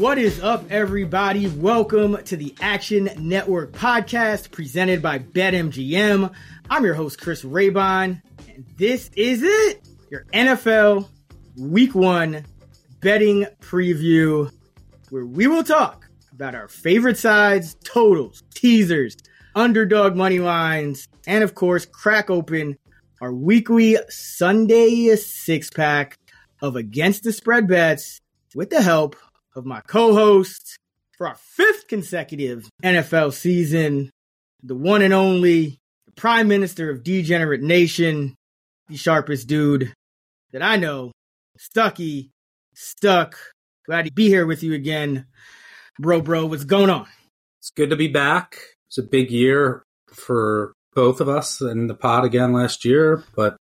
What is up, everybody? Welcome to the Action Network podcast presented by BetMGM. I'm your host, Chris Raybon, and this is it your NFL Week One betting preview, where we will talk about our favorite sides, totals, teasers, underdog money lines, and of course, crack open our weekly Sunday six pack of Against the Spread bets with the help of my co-host for our fifth consecutive NFL season, the one and only Prime Minister of Degenerate Nation, the sharpest dude that I know, Stuckey, Stuck. Glad to be here with you again, bro. Bro, what's going on? It's good to be back. It's a big year for both of us in the pod again last year, but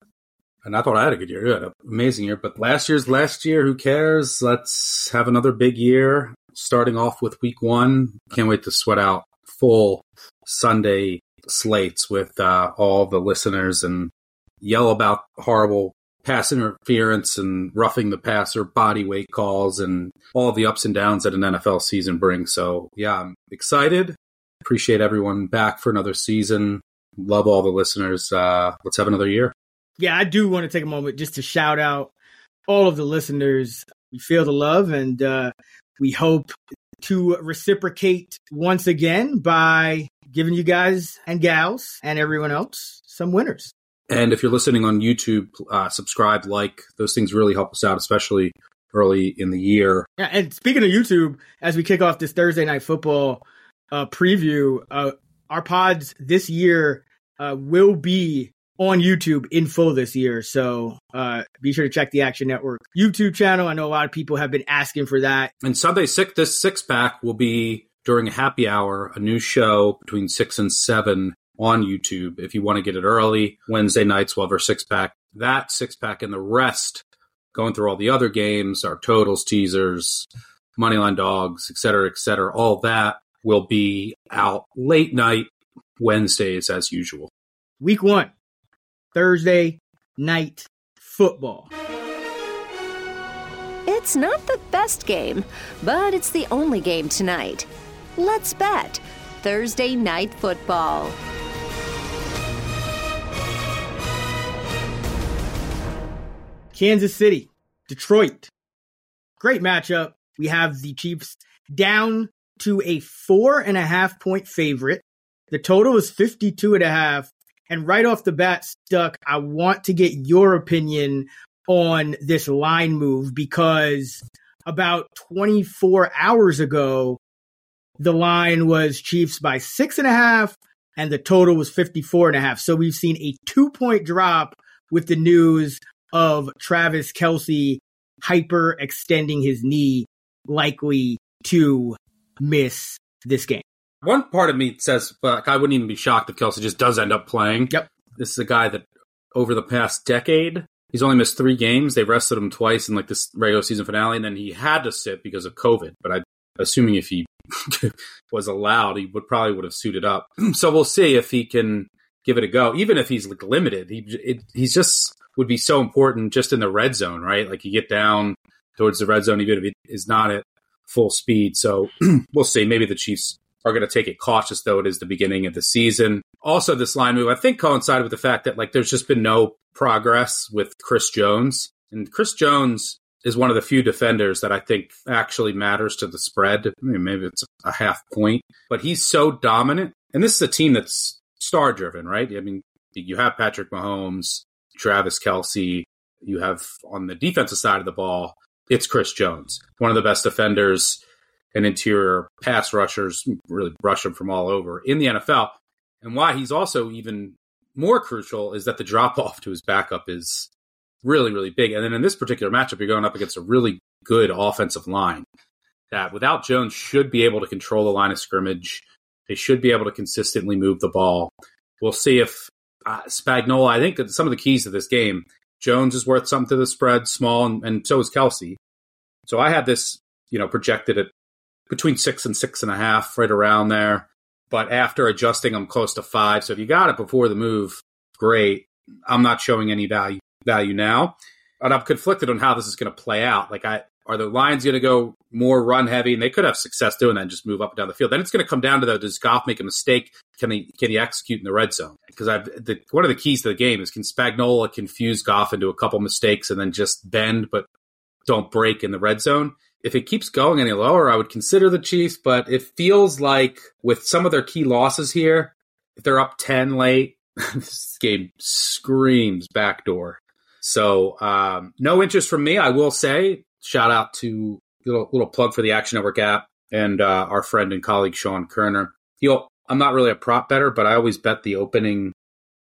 and I thought I had a good year. You had an amazing year, but last year's last year. Who cares? Let's have another big year. Starting off with week one. Can't wait to sweat out full Sunday slates with uh, all the listeners and yell about horrible pass interference and roughing the passer, body weight calls, and all the ups and downs that an NFL season brings. So, yeah, I'm excited. Appreciate everyone back for another season. Love all the listeners. Uh, let's have another year. Yeah, I do want to take a moment just to shout out all of the listeners. We feel the love and uh, we hope to reciprocate once again by giving you guys and gals and everyone else some winners. And if you're listening on YouTube, uh, subscribe, like. Those things really help us out, especially early in the year. Yeah, and speaking of YouTube, as we kick off this Thursday night football uh, preview, uh, our pods this year uh, will be on YouTube in full this year. So uh, be sure to check the Action Network YouTube channel. I know a lot of people have been asking for that. And Sunday six, this six pack will be during a happy hour, a new show between six and seven on YouTube. If you want to get it early, Wednesday nights we'll have our six pack. That six pack and the rest, going through all the other games, our totals, teasers, moneyline dogs, et cetera, et cetera. All that will be out late night Wednesdays as usual. Week one, Thursday night football. It's not the best game, but it's the only game tonight. Let's bet Thursday Night Football. Kansas City, Detroit. Great matchup. We have the Chiefs down to a four and a half point favorite. The total is 52 and a half. And right off the bat, Stuck, I want to get your opinion on this line move because about 24 hours ago, the line was Chiefs by six and a half and the total was 54 and a half. So we've seen a two point drop with the news of Travis Kelce hyper extending his knee, likely to miss this game. One part of me says, but I wouldn't even be shocked if Kelce just does end up playing. Yep. This is a guy that over the past decade, he's only missed three games. They rested him twice in like this regular season finale, and then he had to sit because of COVID. But I, assuming if he was allowed, he would probably would have suited up. so we'll see if he can give it a go. Even if he's like limited, he it, he's just would be so important just in the red zone, right? Like you get down towards the red zone, even if it is not at full speed. So we'll see. Maybe the Chiefs are going to take it cautious, though it is the beginning of the season. Also, this line move, I think, coincided with the fact that like there's just been no progress with Chris Jones, and Chris Jones is one of the few defenders that I think actually matters to the spread. I mean, maybe it's a half point, but he's so dominant. And this is a team that's star driven, right? I mean, you have Patrick Mahomes, Travis Kelce. you have on the defensive side of the ball, it's Chris Jones, one of the best defenders and interior pass rushers, really rush him from all over in the NFL. And why he's also even more crucial is that the drop off to his backup is really, really big. And then in this particular matchup, you're going up against a really good offensive line that without Jones should be able to control the line of scrimmage. They should be able to consistently move the ball. We'll see if uh, Spagnuolo, I think that some of the keys to this game, Jones is worth something to the spread, small, and, and so is Kelce. So I had this, you know, projected at between six and six and a half, right around there. But after adjusting, I'm close to five. So if you got it before the move, great. I'm not showing any value value now, and I'm conflicted on how this is going to play out. Like, I are the Lions going to go more run heavy, and they could have success doing that and just move up and down the field. Then it's going to come down to the does Goff make a mistake? Can he can he execute in the red zone? Because I've the, one of the keys to the game is can Spagnuolo confuse Goff into a couple mistakes and then just bend but don't break in the red zone? If it keeps going any lower, I would consider the Chiefs, but it feels like with some of their key losses here, if they're up 10 late, this game screams backdoor. So, um, no interest from me. I will say, shout out to little, little plug for the Action Network app and uh, our friend and colleague Sean Koerner. He'll, I'm not really a prop better, but I always bet the opening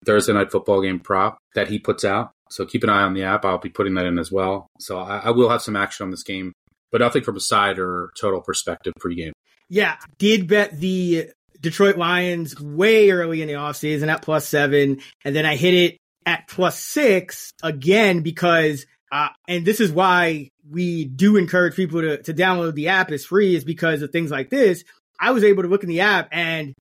Thursday night football game prop that he puts out. So keep an eye on the app. I'll be putting that in as well. So I, I will have some action on this game but nothing from a side or total perspective pregame. Yeah, did bet the Detroit Lions way early in the offseason at plus seven, and then I hit it at plus six again because, uh, and this is why we do encourage people to, to download the app. It's free, is because of things like this. I was able to look in the app and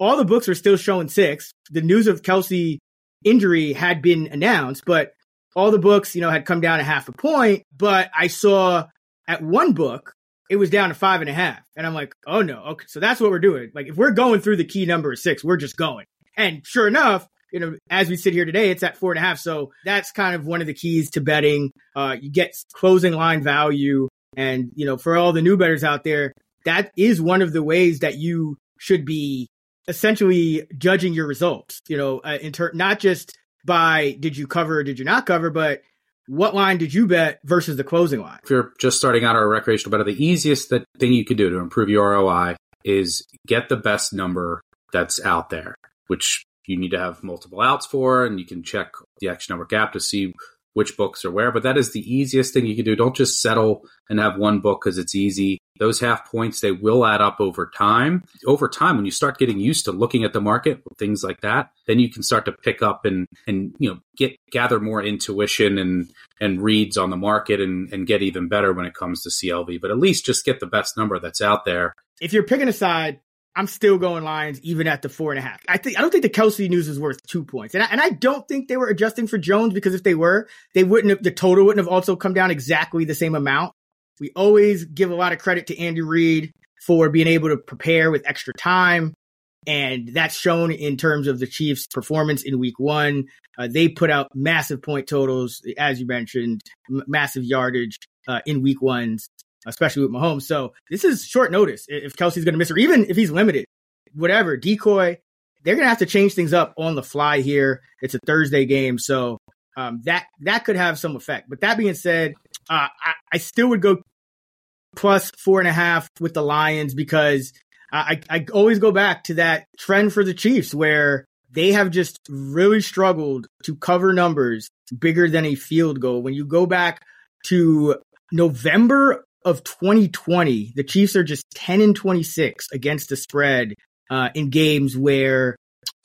all the books are still showing six. The news of Kelce injury had been announced, but all the books, you know, had come down a half a point. But I saw at one book, it was down to five and a half. And I'm like, oh no. Okay. So that's what we're doing. Like if we're going through the key number of six, we're just going. And sure enough, you know, as we sit here today, it's at four and a half. So that's kind of one of the keys to betting. Uh, you get closing line value. And, you know, for all the new betters out there, that is one of the ways that you should be essentially judging your results, you know, uh, in not just by did you cover or did you not cover, but what line did you bet versus the closing line? If you're just starting out a recreational better, the easiest that thing you can do to improve your ROI is get the best number that's out there, which you need to have multiple outs for, and you can check the Action Network app to see which books are where. But that is the easiest thing you can do. Don't just settle and have one book because it's easy. Those half points, they will add up over time. Over time, when you start getting used to looking at the market, things like that, then you can start to pick up and, and, you know, get, gather more intuition and, and reads on the market and, and get even better when it comes to CLV. But at least just get the best number that's out there. If you're picking a side, I'm still going Lions even at the four and a half. I think I don't think the Kelce news is worth two points, and I, and I don't think they were adjusting for Jones because if they were, they wouldn't have the total wouldn't have also come down exactly the same amount. We always give a lot of credit to Andy Reid for being able to prepare with extra time. And that's shown in terms of the Chiefs' performance in week one. Uh, they put out massive point totals, as you mentioned, m- massive yardage uh, in week ones, especially with Mahomes. So this is short notice if Kelce's going to miss, or even if he's limited, whatever, decoy, they're going to have to change things up on the fly here. It's a Thursday game. So um, that that could have some effect. But that being said, uh, I, I, still would go plus four and a half with the Lions because I, I always go back to that trend for the Chiefs where they have just really struggled to cover numbers bigger than a field goal. When you go back to November of 2020, the Chiefs are just 10 and 26 against the spread uh, in games where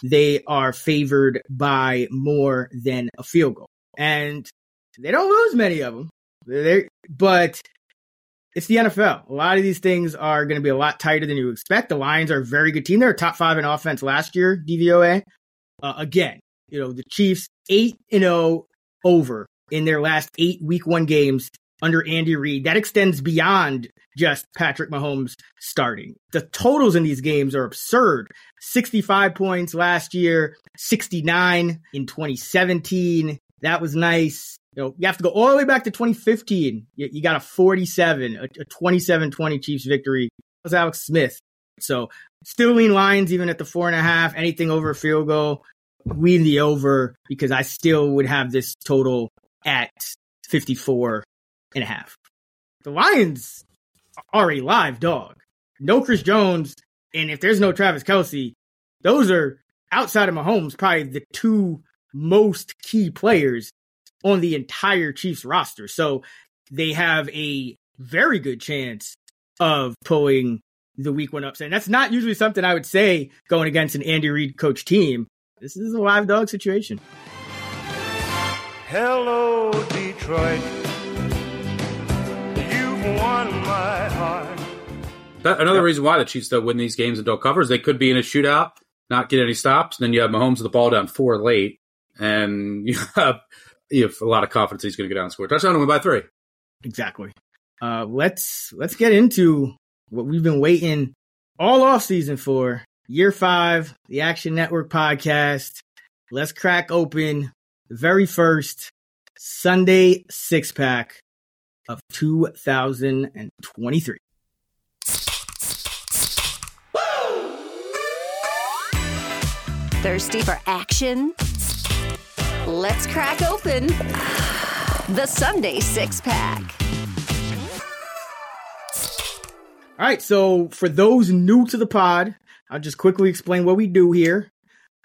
they are favored by more than a field goal. And they don't lose many of them. They're, but it's the NFL. A lot of these things are going to be a lot tighter than you expect. The Lions are a very good team. They're top five in offense last year, DVOA. Uh, again, you know, the Chiefs 8 and 0 over in their last eight week one games under Andy Reid. That extends beyond just Patrick Mahomes starting. The totals in these games are absurd. 65 points last year, 69 in 2017. That was nice. You know, you have to go all the way back to 2015. You, you got a 47, a, a 27-20 Chiefs victory. That was Alex Smith. So still lean Lions even at the four and a half. Anything over a field goal, lean the over because I still would have this total at 54 and a half. The Lions are a live dog. No Chris Jones, and if there's no Travis Kelce, those are outside of Mahomes probably the two most key players on the entire Chiefs roster. So they have a very good chance of pulling the week one upset. And that's not usually something I would say going against an Andy Reid coach team. This is a live dog situation. Hello, Detroit. You've won my heart. That, another reason why the Chiefs don't win these games and don't cover is they could be in a shootout, not get any stops, and then you have Mahomes with the ball down four late, and you have you have a lot of confidence he's going to get out and score touchdown and win by three. Exactly. Uh, let's let's get into what we've been waiting all off season for. Year five, the Action Network podcast. Let's crack open the very first Sunday six pack of 2023. Thirsty for action? Let's crack open the Sunday six pack. All right, so for those new to the pod, I'll just quickly explain what we do here.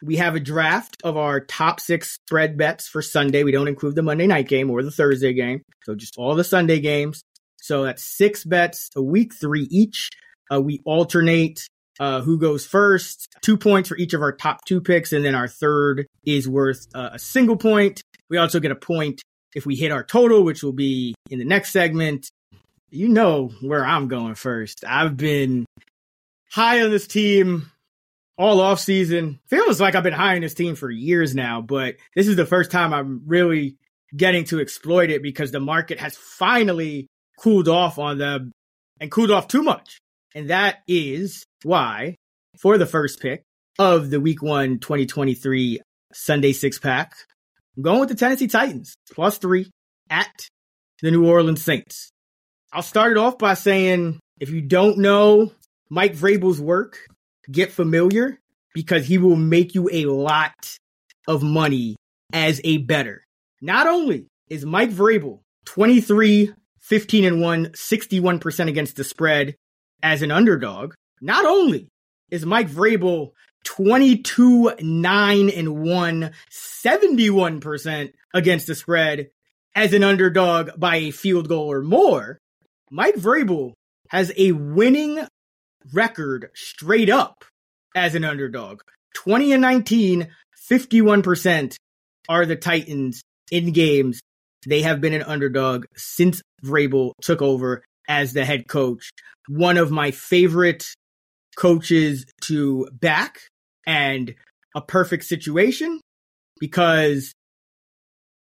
We have a draft of our top six spread bets for Sunday. We don't include the Monday night game or the Thursday game, so just all the Sunday games. So that's six bets a week, three each. Uh, we alternate uh, who goes first, two points for each of our top two picks, and then our third is worth uh, a single point. We also get a point if we hit our total, which will be in the next segment. You know where I'm going first. I've been high on this team all off season. Feels like I've been high on this team for years now, but this is the first time I'm really getting to exploit it because the market has finally cooled off on them and cooled off too much. And that is why, for the first pick of the week one 2023 Sunday six pack, I'm going with the Tennessee Titans plus three at the New Orleans Saints. I'll start it off by saying if you don't know Mike Vrabel's work, get familiar because he will make you a lot of money as a better. Not only is Mike Vrabel 23, 15 and 1, 61% against the spread as an underdog, not only is Mike Vrabel 22, 9 and 1, 71% against the spread as an underdog by a field goal or more, Mike Vrabel has a winning record straight up as an underdog. 20 and 19, 51% are the Titans in games. They have been an underdog since Vrabel took over as the head coach. One of my favorite coaches to back and a perfect situation because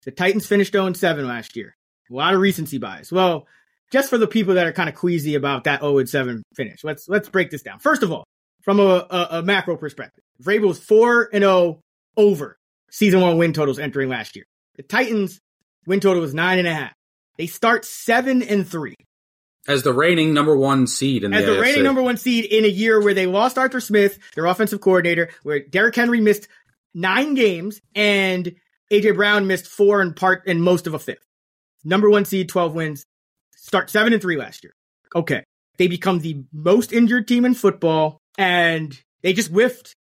the Titans finished 0 7 last year. A lot of recency bias. Well, just for the people that are kind of queasy about that 0 7 finish, let's let's break this down. First of all, from a, a, a macro perspective, Vrabel was 4 and 0 over season one win totals entering last year. The Titans win total was nine and a half. They start seven and three as the reigning number one seed in the as the, the reigning number one seed in a year where they lost Arthur Smith, their offensive coordinator, where Derrick Henry missed nine games and AJ Brown missed four and part and most of a fifth. Number one seed, twelve wins. Start seven and three last year. Okay, they become the most injured team in football, and they just whiffed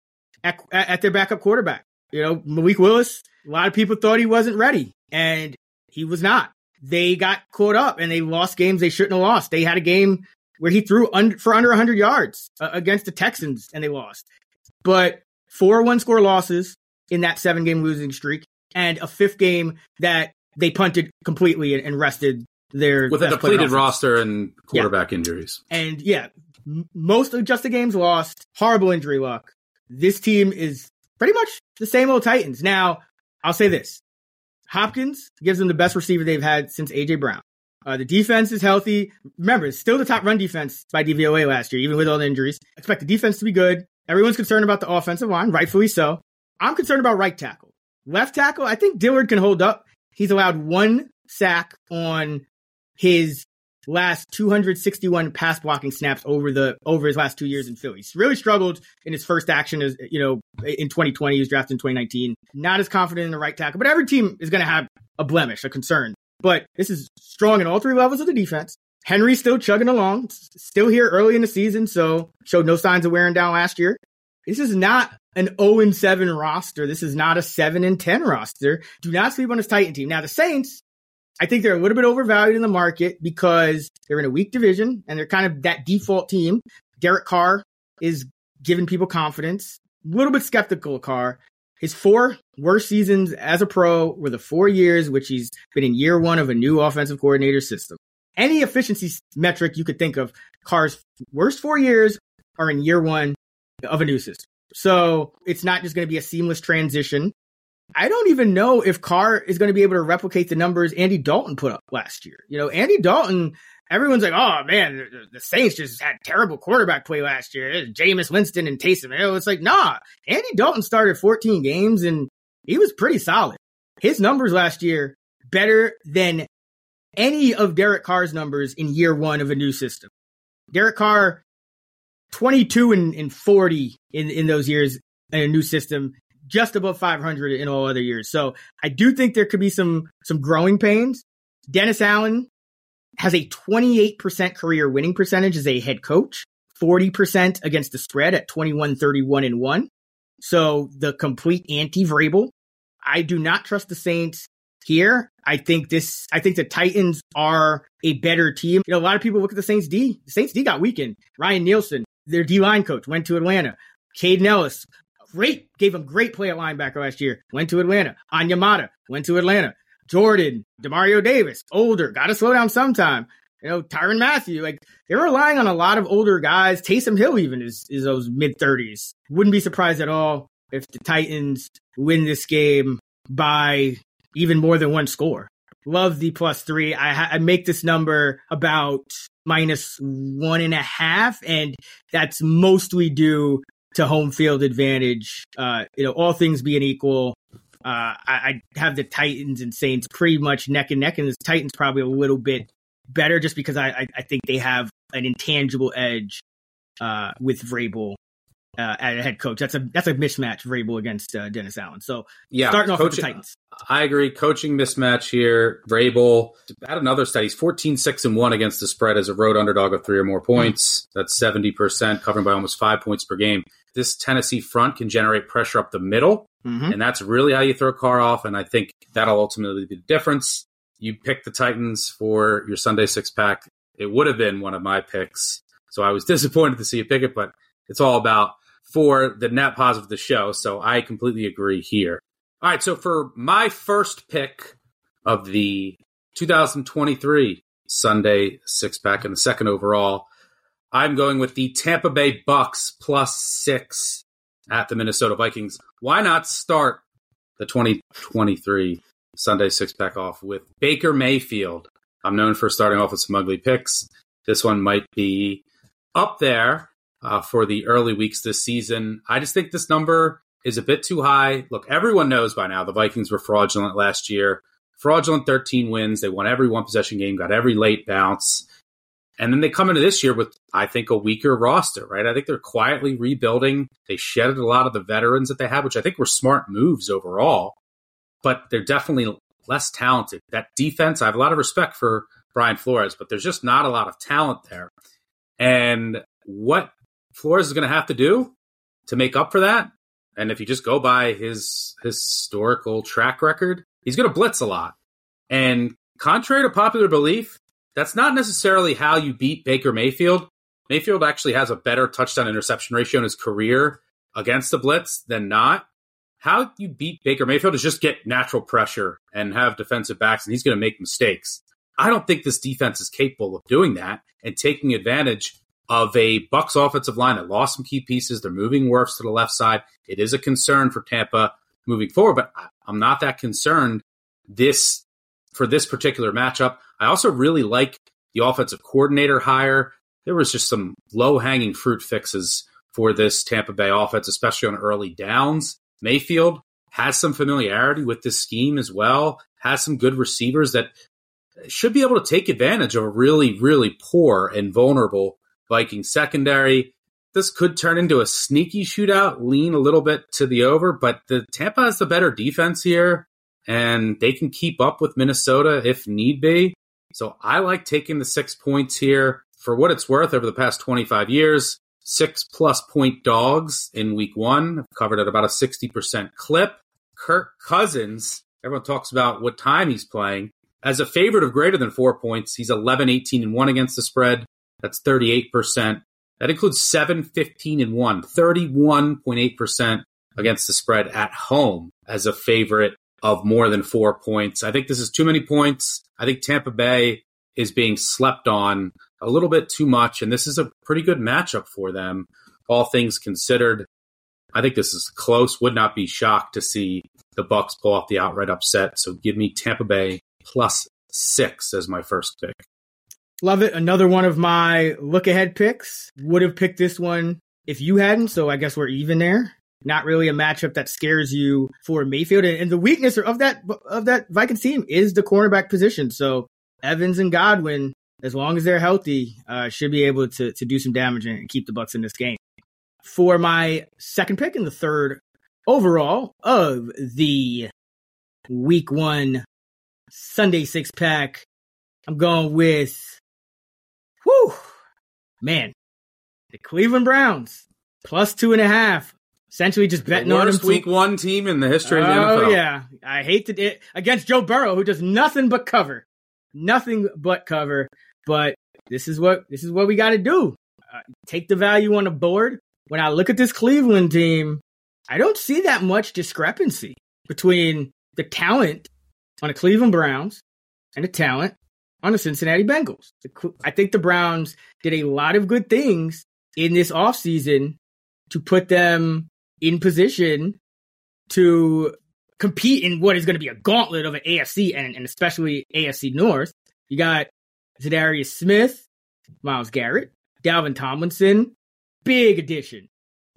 at, at their backup quarterback. You know, Malik Willis. A lot of people thought he wasn't ready, and he was not they got caught up and they lost games they shouldn't have lost. They had a game where he threw under, for under 100 yards uh, against the Texans and they lost. But four one score losses in that seven game losing streak and a fifth game that they punted completely and, and rested their with a depleted roster and quarterback yeah. injuries. And yeah, m- most of just the games lost, horrible injury luck. This team is pretty much the same old Titans. Now, I'll say this. Hopkins gives them the best receiver they've had since AJ Brown. Uh, the defense is healthy. Remember, it's still the top run defense by DVOA last year, even with all the injuries. Expect the defense to be good. Everyone's concerned about the offensive line, rightfully so. I'm concerned about right tackle. Left tackle, I think Dillard can hold up. He's allowed one sack on his last 261 pass blocking snaps over the over his last two years in Philly. He's really struggled in his first action as you know in 2020. He was drafted in 2019. Not as confident in the right tackle, but every team is going to have a blemish, a concern. But this is strong in all three levels of the defense. Henry's still chugging along, still here early in the season, so showed no signs of wearing down last year. This is not an 0 and 7 roster. This is not a 7 and 10 roster. Do not sleep on this Titan team. Now, the Saints, I think they're a little bit overvalued in the market because they're in a weak division and they're kind of that default team. Derek Carr is giving people confidence. A little bit skeptical of Carr. His four worst seasons as a pro were the four years which he's been in year one of a new offensive coordinator system. Any efficiency metric you could think of, Carr's worst four years are in year one of a new system. So it's not just going to be a seamless transition. I don't even know if Carr is going to be able to replicate the numbers Andy Dalton put up last year. You know, Andy Dalton, everyone's like, oh man, the, Saints just had terrible quarterback play last year. Jameis Winston and Taysom Hill. It's like, nah, Andy Dalton started 14 games and he was pretty solid. His numbers last year better than any of Derek Carr's numbers in year one of a new system. Derek Carr 22 and, and 40 in, in those years in a new system, just above 500 in all other years. So I do think there could be some, some growing pains. Dennis Allen has a 28% career winning percentage as a head coach, 40% against the spread at 21, 31 and one. So the complete anti Vrabel. I do not trust the Saints here. I think this, I think the Titans are a better team. You know, a lot of people look at the Saints D. The Saints D got weakened. Ryan Nielsen, their D line coach, went to Atlanta. Kaden Elliss, great, gave him great play at linebacker last year, went to Atlanta. Onyemata, went to Atlanta. Jordan, Demario Davis, older, got to slow down sometime. You know, Tyrann Mathieu, like they're relying on a lot of older guys. Taysom Hill even is, is those mid 30s. Wouldn't be surprised at all if the Titans win this game by even more than one score. Love the plus three. I, ha- I make this number about minus one and a half, and that's mostly due to home field advantage. Uh, you know, all things being equal, uh, I, I, have the Titans and Saints pretty much neck and neck, and the Titans probably a little bit better just because I, I, I think they have an intangible edge uh, with Vrabel uh, at a head coach. That's a that's a mismatch, Vrabel against uh, Dennis Allen. So yeah, starting off coaching, with the Titans. I agree. Coaching mismatch here. Vrabel at another study, 14 6 and 1 against the spread as a road underdog of three or more points. Mm-hmm. That's 70%, covering by almost five points per game. This Tennessee front can generate pressure up the middle, mm-hmm. and that's really how you throw Carr off. And I think that'll ultimately be the difference. You pick the Titans for your Sunday six pack. It would have been one of my picks. So I was disappointed to see you pick it, but it's all about for the net positive of the show. So I completely agree here. All right. So for my first pick of the 2023 Sunday six pack and the second overall, I'm going with the Tampa Bay Bucks plus six at the Minnesota Vikings. Why not start the 2023 Sunday six pack off with Baker Mayfield? I'm known for starting off with some ugly picks. This one might be up there uh, for the early weeks this season. I just think this number is a bit too high. Look, everyone knows by now the Vikings were fraudulent last year. Fraudulent 13 wins. They won every one possession game, got every late bounce. And then they come into this year with, I think, a weaker roster, right? I think they're quietly rebuilding. They shedded a lot of the veterans that they had, which I think were smart moves overall, but they're definitely less talented. That defense, I have a lot of respect for Brian Flores, but there's just not a lot of talent there. And what Flores is going to have to do to make up for that. And if you just go by his historical track record, he's going to blitz a lot. And contrary to popular belief, that's not necessarily how you beat Baker Mayfield. Mayfield actually has a better touchdown interception ratio in his career against the blitz than not. How you beat Baker Mayfield is just get natural pressure and have defensive backs, and he's going to make mistakes. I don't think this defense is capable of doing that and taking advantage of a Bucks offensive line that lost some key pieces. They're moving Wirfs to the left side. It is a concern for Tampa moving forward, but I'm not that concerned this for this particular matchup. I also really like the offensive coordinator hire. There was just some low hanging fruit fixes for this Tampa Bay offense, especially on early downs. Mayfield has some familiarity with this scheme as well, has some good receivers that should be able to take advantage of a really, really poor and vulnerable Viking secondary. This could turn into a sneaky shootout, lean a little bit to the over, but the Tampa has the better defense here, and they can keep up with Minnesota if need be. So I like taking the six points here. For what it's worth, over the past 25 years, six plus point dogs in week one, covered at about a 60% clip. Kirk Cousins, everyone talks about what time he's playing. As a favorite of greater than four points, he's 11, 18, and 1 against the spread. That's 38%. That includes 7, 15, and 1, 31.8% against the spread at home as a favorite of more than four points. I think this is too many points. I think Tampa Bay is being slept on a little bit too much, and this is a pretty good matchup for them, all things considered. I think this is close. Would not be shocked to see the Bucks pull off the outright upset. So give me Tampa Bay plus six as my first pick. Love it. Another one of my look ahead picks. Would have picked this one if you hadn't. So I guess we're even there. Not really a matchup that scares you for Mayfield. And the weakness of that of that Vikings team is the cornerback position. So Evans and Godwin, as long as they're healthy, uh, should be able to to do some damage and keep the Bucks in this game. For my second pick and the third overall of the Week One Sunday six pack. I'm going with, whew, man, the Cleveland Browns plus two and a half. Essentially, just betting the on worst them. week one team in the history of the NFL. oh yeah, I hate to it against Joe Burrow, who does nothing but cover, nothing but cover. But this is what this is what we got to do. Uh, take the value on the board. When I look at this Cleveland team, I don't see that much discrepancy between the talent on the Cleveland Browns and the talent on the Cincinnati Bengals. I think the Browns did a lot of good things in this offseason to put them in position to compete in what is going to be a gauntlet of an AFC and, and especially AFC North. You got Za'Darius Smith, Myles Garrett, Dalvin Tomlinson, big addition.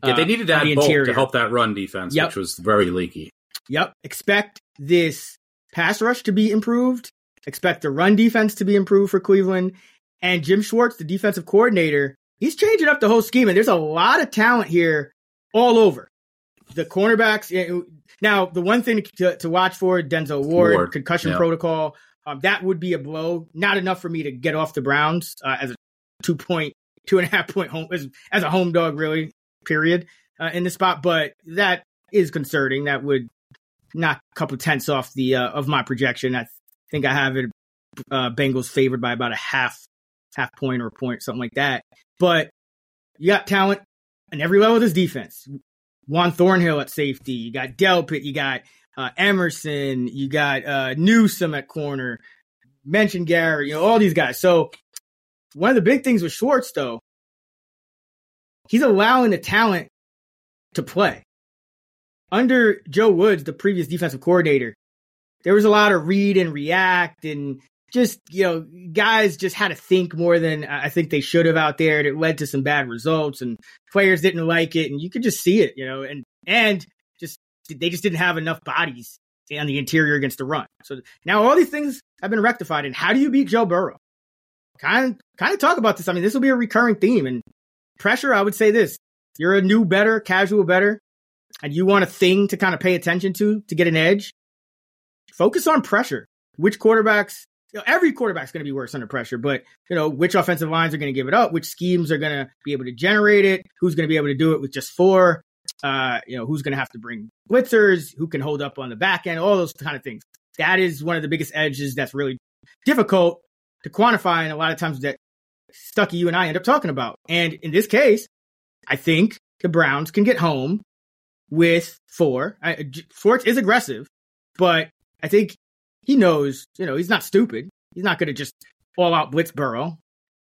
Yeah, they needed uh, that the bolt interior. to help that run defense, Yep. which was very leaky. Yep. Expect this pass rush to be improved. Expect the run defense to be improved for Cleveland. And Jim Schwartz, the defensive coordinator, he's changing up the whole scheme. And there's a lot of talent here all over. The cornerbacks. Now, the one thing to, to watch for Denzel Ward, Ward, concussion yeah. protocol, um, that would be a blow. Not enough for me to get off the Browns uh, as a two point, two and a half point home, as, as a home dog, really, period, uh, in the spot. But that is concerning. That would knock a couple tenths off the uh, of my projection. I think I have it uh, Bengals favored by about a half half point or a point, something like that. But you got talent on every level of this defense. Juan Thornhill at safety. You got Delpit. You got uh, Emerson. You got uh, Newsome at corner. Mentioned Gary. You know all these guys. So one of the big things with Schwartz, though, he's allowing the talent to play under Joe Woods, the previous defensive coordinator, there was a lot of read and react and just, you know, guys just had to think more than I think they should have out there. And it led to some bad results and players didn't like it. And you could just see it, you know, and, and just, they just didn't have enough bodies on the interior against the run. So now all these things have been rectified. And how do you beat Joe Burrow? Kind of, kind of talk about this. I mean, this will be a recurring theme and pressure. I would say this, you're a new better, casual better and you want a thing to kind of pay attention to to get an edge, focus on pressure. Which quarterbacks, you know, every quarterback's going to be worse under pressure, but you know, which offensive lines are going to give it up, which schemes are going to be able to generate it, who's going to be able to do it with just four, uh, you know, who's going to have to bring blitzers, who can hold up on the back end, all those kind of things. That is one of the biggest edges that's really difficult to quantify, and a lot of times that Stuckey, you and I end up talking about. And in this case, I think the Browns can get home with four. I, is aggressive, but I think he knows, you know, he's not stupid. He's not going to just all out blitz Burrow.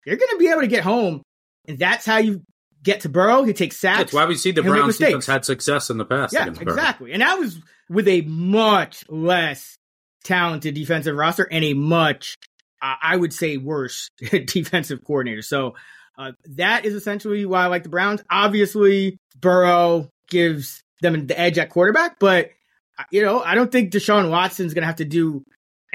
You're going to be able to get home, and that's how you get to Burrow. He takes sacks. That's why we see the Browns defense had success in the past Yeah, against Burrow. exactly. And that was with a much less talented defensive roster and a much, uh, I would say, worse defensive coordinator. So uh, that is essentially why I like the Browns. Obviously, Burrow gives them the edge at quarterback, but uh, you know, I don't think Deshaun Watson's going to have to do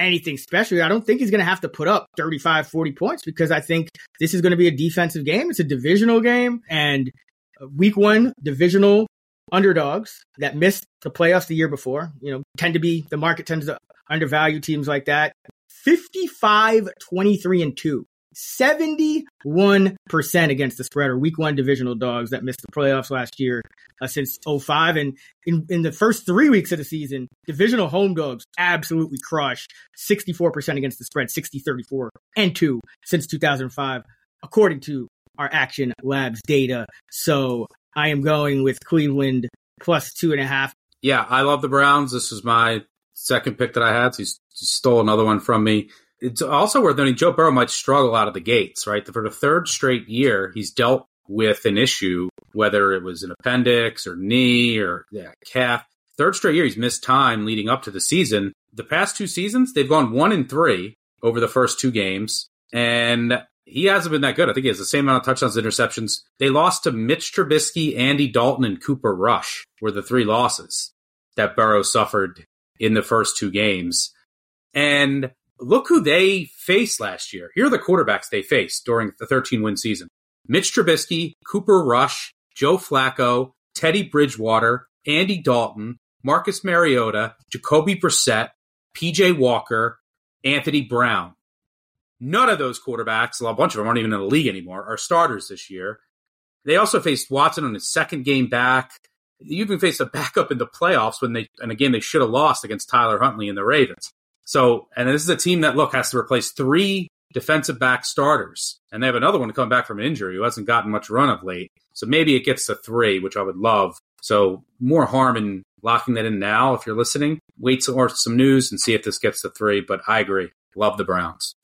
anything special. I don't think he's going to have to put up 35, 40 points because I think this is going to be a defensive game. It's a divisional game and uh, week one divisional underdogs that missed the playoffs the year before, you know, tend to be the market tends to undervalue teams like that. 55, 23 and 2. 71% against the spread or week one divisional dogs that missed the playoffs last year uh, since 05. And in, in the first three weeks of the season, divisional home dogs absolutely crushed 64% against the spread, 60, 34 and two since 2005, according to our Action Labs data. So I am going with Cleveland plus two and a half. Yeah, I love the Browns. This is my second pick that I had. So he stole another one from me. It's also worth noting Joe Burrow might struggle out of the gates, right? For the third straight year, he's dealt with an issue, whether it was an appendix or knee or yeah, calf. Third straight year, he's missed time leading up to the season. The past two seasons, they've gone one and three over the first two games. And he hasn't been that good. I think he has the same amount of touchdowns and interceptions. They lost to Mitch Trubisky, Andy Dalton, and Cooper Rush were the three losses that Burrow suffered in the first two games. And look who they faced last year. Here are the quarterbacks they faced during the 13 win season. Mitch Trubisky, Cooper Rush, Joe Flacco, Teddy Bridgewater, Andy Dalton, Marcus Mariota, Jacoby Brissett, PJ Walker, Anthony Brown. None of those quarterbacks, a bunch of them aren't even in the league anymore, are starters this year. They also faced Watson on his second game back. You even faced a backup in the playoffs when they, in a game they should have lost against Tyler Huntley and the Ravens. So, and this is a team that, look, has to replace three defensive back starters. And they have another one coming back from an injury who hasn't gotten much run of late. So maybe it gets to three, which I would love. So more harm in locking that in now if you're listening. Wait for some news and see if this gets to three. But I agree. Love the Browns.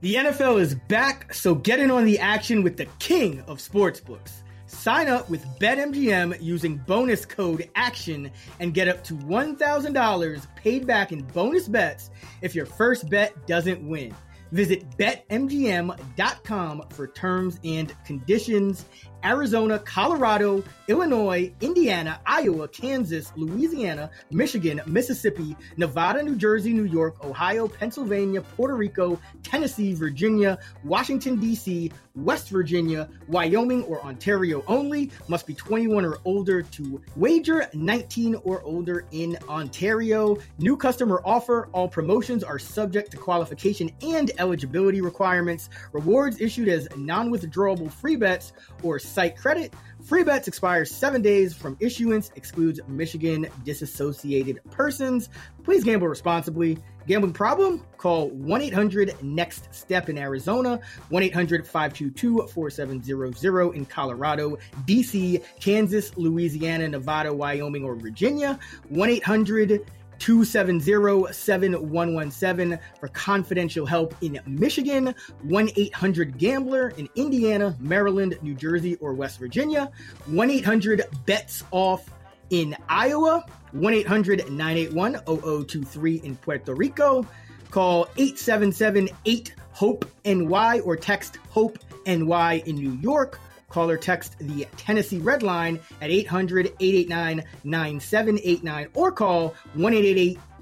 The NFL is back, so get in on the action with the king of sportsbooks. Sign up with BetMGM using bonus code ACTION and get up to $1,000 paid back in bonus bets if your first bet doesn't win. Visit betmgm.com for terms and conditions. Arizona, Colorado, Illinois, Indiana, Iowa, Kansas, Louisiana, Michigan, Mississippi, Nevada, New Jersey, New York, Ohio, Pennsylvania, Puerto Rico, Tennessee, Virginia, Washington, D.C., West Virginia, Wyoming, or Ontario only. Must be 21 or older to wager, 19 or older in Ontario. New customer offer. All promotions are subject to qualification and eligibility requirements. Rewards issued as non withdrawable free bets or site credit. Free bets expire seven days from issuance, excludes Michigan disassociated persons. Please gamble responsibly. Gambling problem? Call 1 800 NEXT STEP in Arizona, 1 800 522 4700 in Colorado, DC, Kansas, Louisiana, Nevada, Wyoming, or Virginia, 1 800 270-7117 for confidential help in Michigan, 1-800-GAMBLER in Indiana, Maryland, New Jersey, or West Virginia, 1-800-BETS-OFF in Iowa, 1-800-981-0023 in Puerto Rico, call 877-8-HOPE-NY or text HOPE-NY in New York, Call or text the Tennessee Red Line at 800 889 9789 or call 1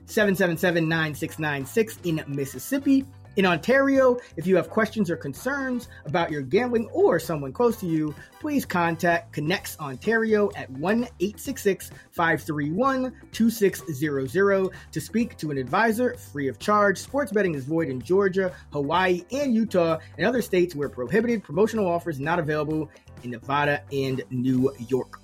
777 9696 in Mississippi. In Ontario, if you have questions or concerns about your gambling or someone close to you, please contact ConnexOntario at 1 866 531 2600 to speak to an advisor free of charge. Sports betting is void in Georgia, Hawaii, and Utah, and other states where prohibited promotional offers not available in Nevada and New York.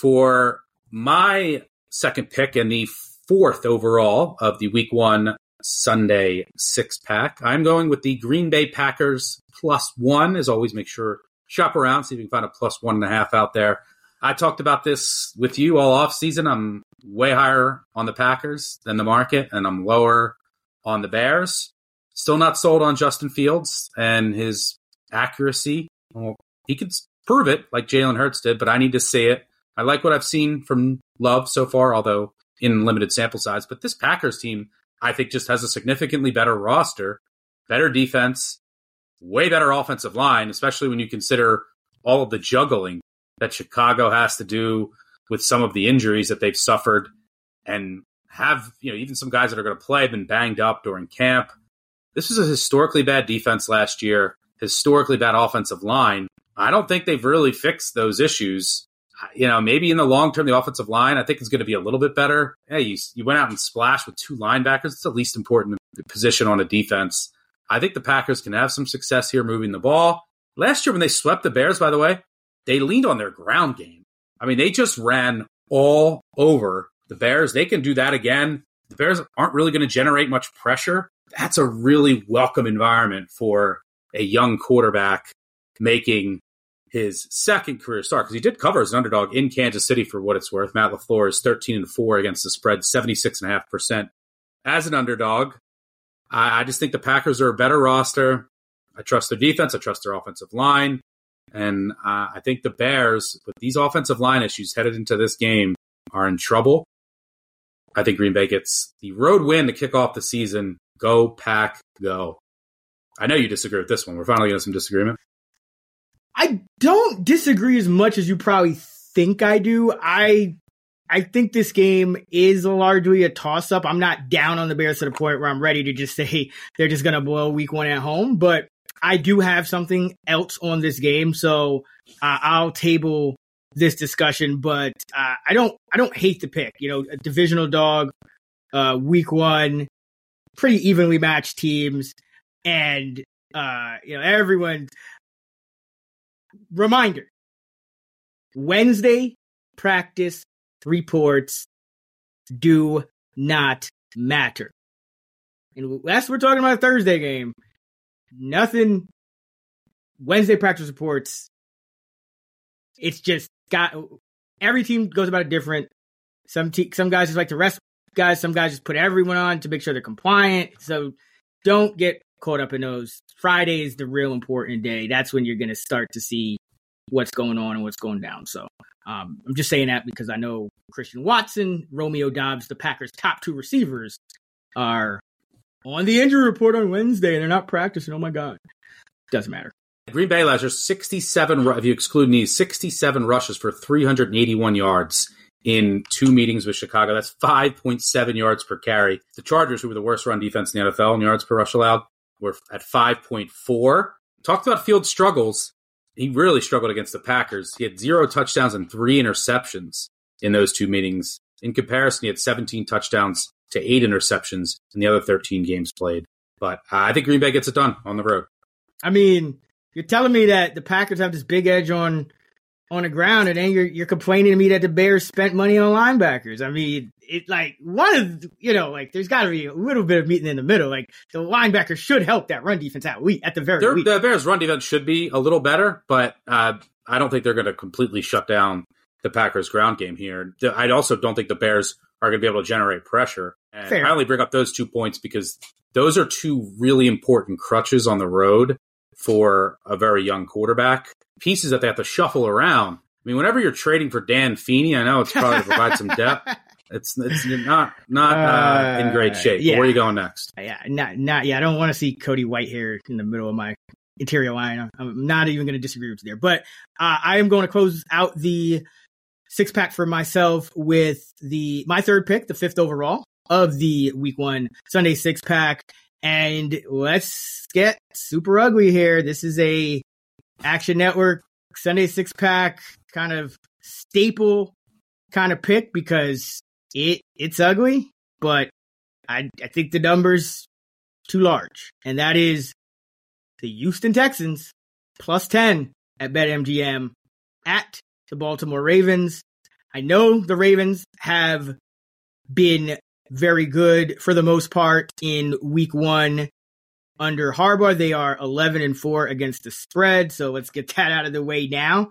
For my second pick and the fourth overall of the week one Sunday six pack, I'm going with the Green Bay Packers plus one. As always, make sure shop around, see if you can find a plus one and a half out there. I talked about this with you all off season. I'm way higher on the Packers than the market, and I'm lower on the Bears. Still not sold on Justin Fields and his accuracy. Well, he could prove it like Jalen Hurts did, but I need to see it. I like what I've seen from Love so far, although in limited sample size. But this Packers team, I think, just has a significantly better roster, better defense, way better offensive line, especially when you consider all of the juggling that Chicago has to do with some of the injuries that they've suffered and have, you know, even some guys that are going to play have been banged up during camp. This was a historically bad defense last year, historically bad offensive line. I don't think they've really fixed those issues. You know, maybe in the long term, the offensive line I think is going to be a little bit better. Hey, you, you went out and splashed with two linebackers. It's the least important position on a defense. I think the Packers can have some success here moving the ball. Last year, when they swept the Bears, by the way, they leaned on their ground game. I mean, they just ran all over the Bears. They can do that again. The Bears aren't really going to generate much pressure. That's a really welcome environment for a young quarterback making his second career start because he did cover as an underdog in Kansas City for what it's worth. Matt LaFleur is 13 and 4 against the spread, 76.5% as an underdog. I, I just think the Packers are a better roster. I trust their defense. I trust their offensive line. And uh, I think the Bears, with these offensive line issues headed into this game, are in trouble. I think Green Bay gets the road win to kick off the season. Go, Pack, go. I know you disagree with this one. We're finally getting some disagreement. I don't disagree as much as you probably think I do. I I think this game is largely a toss up. I'm not down on the Bears to the point where I'm ready to just say they're just going to blow week one at home, but I do have something else on this game. So uh, I'll table this discussion, but uh, I don't, I don't hate the pick, you know, a divisional dog, uh, week one, pretty evenly matched teams. And, uh, you know, everyone reminder Wednesday practice reports do not matter. And that's we're talking about Thursday game. Nothing Wednesday practice reports. It's just got every team goes about it different. Some te- some guys just like to rest guys, some guys just put everyone on to make sure they're compliant. So don't get caught up in those. Friday is the real important day. That's when you're going to start to see what's going on and what's going down. So um, I'm just saying that because I know Christian Watson, Romeo Doubs, the Packers' top two receivers, are on the injury report on Wednesday and they're not practicing. Oh my God. Doesn't matter. Green Bay last year, 67, if you exclude knees, 67 rushes for 381 yards in two meetings with Chicago. That's 5.7 yards per carry. The Chargers, who were the worst run defense in the NFL in yards per rush allowed, were at 5.4. Talked about field struggles he really struggled against the Packers. He had zero touchdowns and three interceptions in those two meetings. In comparison, he had 17 touchdowns to eight interceptions in the other 13 games played. But I think Green Bay gets it done on the road. I mean, you're telling me that the Packers have this big edge on on the ground, and then you're you're complaining to me that the Bears spent money on linebackers. I mean, it like one of you know like there's got to be a little bit of meeting in the middle. Like the linebacker should help that run defense out. We at the very least. The Bears run defense should be a little better, but uh, I don't think they're going to completely shut down the Packers ground game here. I also don't think the Bears are going to be able to generate pressure. And Fair. I only bring up those two points because those are two really important crutches on the road for a very young quarterback. Pieces that they have to shuffle around. I mean, whenever you're trading for Dan Feeney, I know it's probably to provide some depth. It's it's not not uh, in great shape. Yeah. Where are you going next? Yeah, not not yeah. I don't want to see Cody White Whitehair in the middle of my interior line. I'm not even going to disagree with you there. But uh, I am going to close out the six pack for myself with the my third pick, the fifth overall of the week one Sunday six pack. And let's get super ugly here. This is a Action Network Sunday six pack kind of staple kind of pick because it it's ugly, but I I think the numbers too large, and that is the Houston Texans plus ten at BetMGM at the Baltimore Ravens. I know the Ravens have been very good for the most part in week one under Harbaugh. They are 11 and 4 against the spread. So let's get that out of the way now.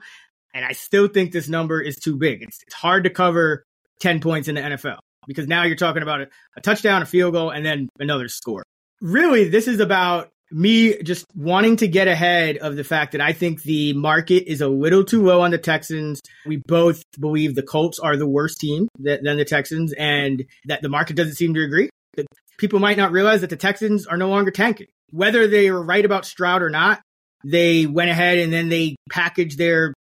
And I still think this number is too big. It's, it's hard to cover 10 points in the NFL. because now you're talking about a, a touchdown, a field goal, and then another score. Really, this is about me just wanting to get ahead of the fact that I think the market is a little too low on the Texans. We both believe the Colts are the worst team than the Texans and that the market doesn't seem to agree. That people might not realize that the Texans are no longer tanking. Whether they were right about Stroud or not, they went ahead and then they packaged their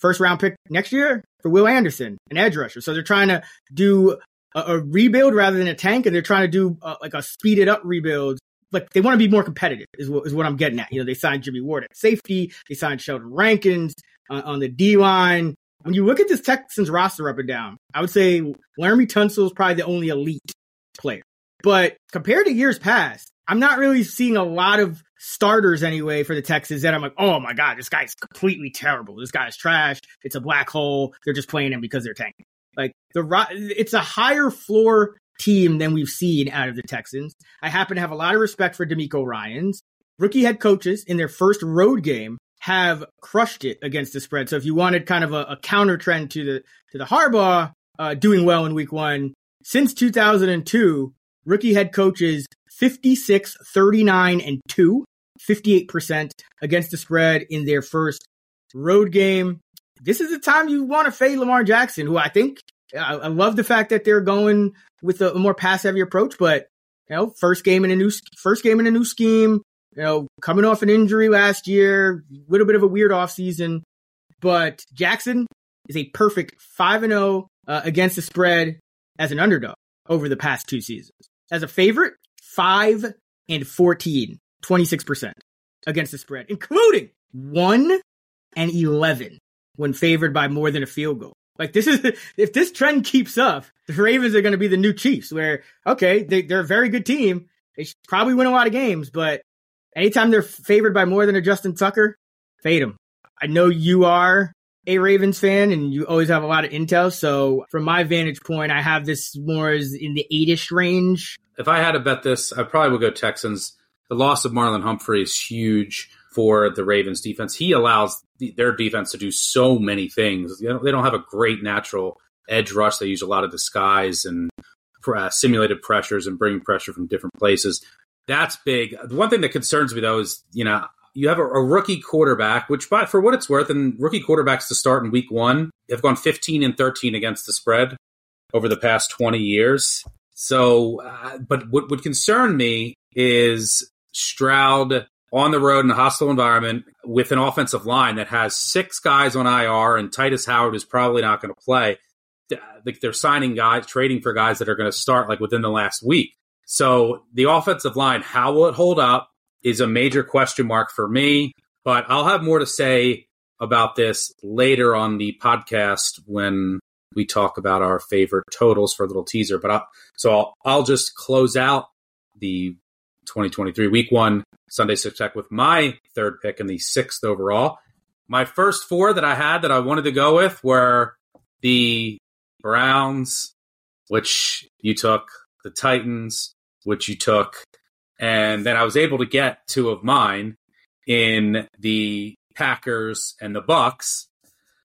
first round pick next year for Will Anderson, an edge rusher. So they're trying to do a, a rebuild rather than a tank, and they're trying to do a, like a speeded up rebuild like they want to be more competitive is what, is what I'm getting at. You know, they signed Jimmy Ward at safety. They signed Sheldon Rankins uh, on the D line. When you look at this Texans roster up and down, I would say Laremy Tunsil is probably the only elite player. But compared to years past, I'm not really seeing a lot of starters anyway for the Texans that I'm like, oh my God, this guy's completely terrible. This guy's trash. It's a black hole. They're just playing him because they're tanking. Like the it's a higher floor team than we've seen out of the Texans. I happen to have a lot of respect for DeMeco Ryans. Rookie head coaches in their first road game have crushed it against the spread. So if you wanted kind of a, a counter trend to the to the Harbaugh uh, doing well in week one, since 2002, rookie head coaches 56, 39, and 2, 58% against the spread in their first road game. This is the time you want to fade Lamar Jackson, who I think I, I love the fact that they're going with a, a more pass heavy approach, but you know, first game in a new first game in a new scheme. You know, coming off an injury last year, a little bit of a weird offseason. But Jackson is a perfect 5 and 0 uh, against the spread as an underdog over the past two seasons. As a favorite, 5 and 14, 26% against the spread, including 1 and 11 when favored by more than a field goal. Like this is if this trend keeps up, the Ravens are going to be the new Chiefs. Where okay, they, they're a very good team. They probably win a lot of games, but anytime they're favored by more than a Justin Tucker, fade them. I know you are a Ravens fan and you always have a lot of intel. So from my vantage point, I have this more as in the eightish range. If I had to bet this, I probably would go Texans. The loss of Marlon Humphrey is huge for the Ravens defense. He allows their defense to do so many things. You know, they don't have a great natural edge rush. They use a lot of disguise and uh, simulated pressures and bring pressure from different places. That's big. The one thing that concerns me though is, you know, you have a, a rookie quarterback, which, by, for what it's worth, and rookie quarterbacks to start in week one have gone 15 and 13 against the spread over the past 20 years. So, uh, but what would concern me is Stroud on the road in a hostile environment with an offensive line that has six guys on IR and Tytus Howard is probably not going to play. They're signing guys, trading for guys that are going to start like within the last week. So the offensive line, how will it hold up is a major question mark for me. But I'll have more to say about this later on the podcast when we talk about our favorite totals for a little teaser. But I'll, so I'll, I'll just close out the 2023 week one Sunday Six Pack with my third pick and the sixth overall. My first four that I had that I wanted to go with were the Browns, which you took, the Titans, which you took, and then I was able to get two of mine in the Packers and the Bucks.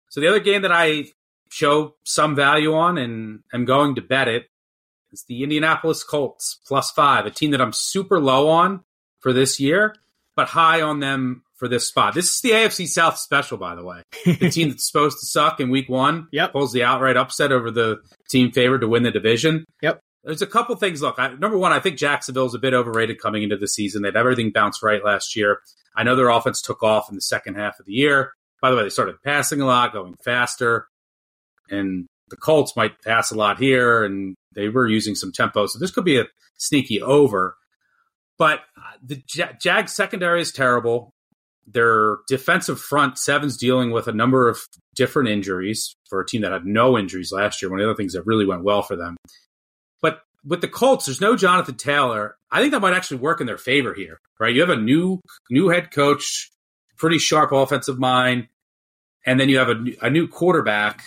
So the other game that I show some value on and am going to bet it it's the Indianapolis Colts plus five, a team that I'm super low on for this year, but high on them for this spot. This is the AFC South special, by the way. The team that's supposed to suck in week one yep. pulls the outright upset over the team favored to win the division. Yep. There's a couple things. Look, I, number one, I think Jacksonville's a bit overrated coming into the season. They'd everything bounced right last year. I know their offense took off in the second half of the year. By the way, they started passing a lot, going faster, and the Colts might pass a lot here, and they were using some tempo. So this could be a sneaky over. But uh, the Jag secondary is terrible. Their defensive front seven's dealing with a number of different injuries for a team that had no injuries last year. One of the other things that really went well for them. But with the Colts, there's no Jonathan Taylor. I think that might actually work in their favor here, right? You have a new new head coach, pretty sharp offensive mind, and then you have a, a new quarterback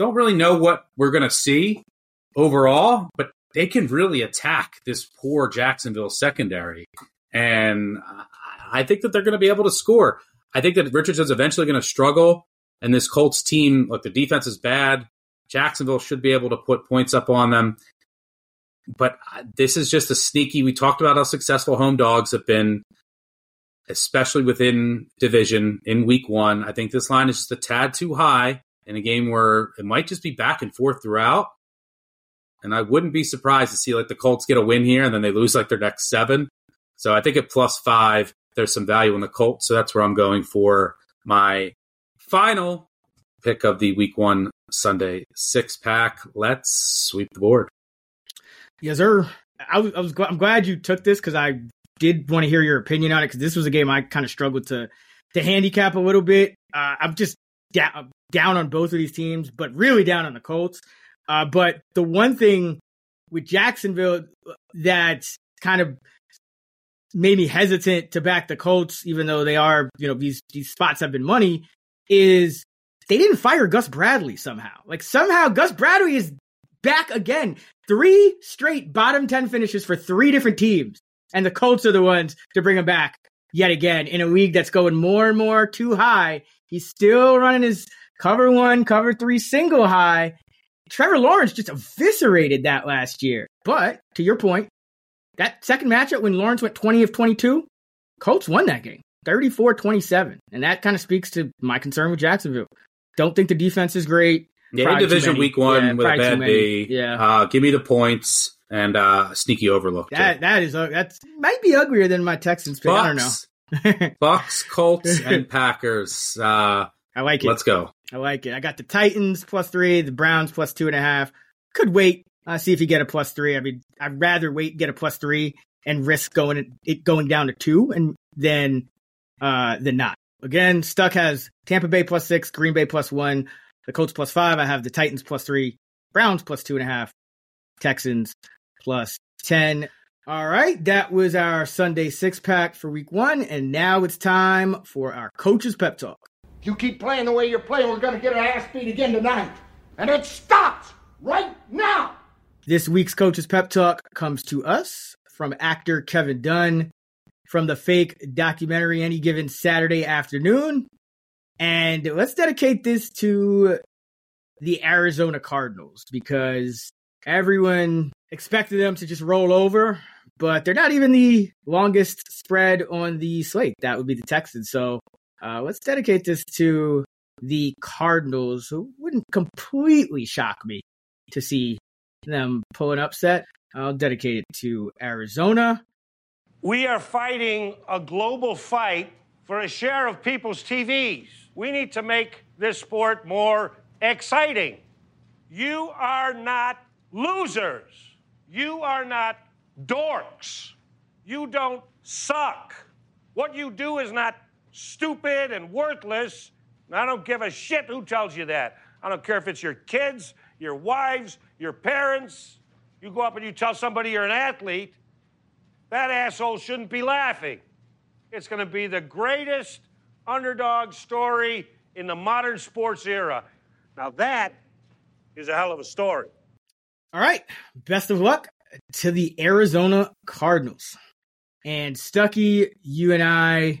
don't really know what we're going to see overall, but they can really attack this poor Jacksonville secondary. And I think that they're going to be able to score. I think that Richardson's eventually going to struggle. And this Colts team, look, the defense is bad. Jacksonville should be able to put points up on them. but uh, this is just a sneaky. We talked about how successful home dogs have been, especially within division in week one. I think this line is just a tad too high in a game where it might just be back and forth throughout. And I wouldn't be surprised to see like the Colts get a win here and then they lose like their next seven. So I think at plus five, there's some value in the Colts. So that's where I'm going for my final pick of the week one Sunday six pack. Let's sweep the board. Yes, sir. I was, I was I'm glad you took this because I did want to hear your opinion on it because this was a game I kind of struggled to to handicap a little bit. Uh, I'm just down down on both of these teams, but really down on the Colts. Uh, but the one thing with Jacksonville that kind of made me hesitant to back the Colts, even though they are, you know, these these spots have been money, is they didn't fire Gus Bradley somehow. Like somehow Gus Bradley is back again. Three straight bottom 10 finishes for three different teams. And the Colts are the ones to bring him back yet again in a league that's going more and more too high. He's still running his cover one, cover three single high. Trevor Lawrence just eviscerated that last year. But to your point, that second matchup when Lawrence went 20 of 22, Colts won that game 34 27. And that kind of speaks to my concern with Jacksonville. Don't think the defense is great. Yeah, in division week one yeah, with a bad day. Yeah. Uh, give me the points and uh, sneaky overlook. That too. that is uh, that's might be uglier than my Texans pick. Bucks, I don't know. Bucks, Colts, and Packers. Uh, I like it. Let's go. I like it. I got the Titans plus three, the Browns plus two and a half. Could wait. Uh, see if you get a plus three. I mean, I'd rather wait get a plus three and risk going it going down to two and then uh than not. Again, Stuck has Tampa Bay plus six, Green Bay plus one, the Colts plus five. I have the Titans plus three, Browns plus two and a half, Texans plus 10. All right, that was our Sunday six pack for week one. And now it's time for our coach's pep talk. You keep playing the way you're playing, we're going to get our ass beat again tonight. And it stops right now. This week's coach's pep talk comes to us from actor Kevin Dunn from the fake documentary Any Given Saturday Afternoon. And let's dedicate this to the Arizona Cardinals because everyone expected them to just roll over, but they're not even the longest spread on the slate. That would be the Texans. So uh, let's dedicate this to the Cardinals, who wouldn't completely shock me to see them pull an upset. I'll dedicate it to Arizona. We are fighting a global fight for a share of people's TVs. We need to make this sport more exciting. You are not losers. You are not dorks. You don't suck. What you do is not stupid and worthless. I don't give a shit who tells you that. I don't care if it's your kids, your wives, your parents. You go up and you tell somebody you're an athlete, that asshole shouldn't be laughing. It's going to be the greatest underdog story in the modern sports era. Now, that is a hell of a story. All right. Best of luck to the Arizona Cardinals. And Stuckey, you and I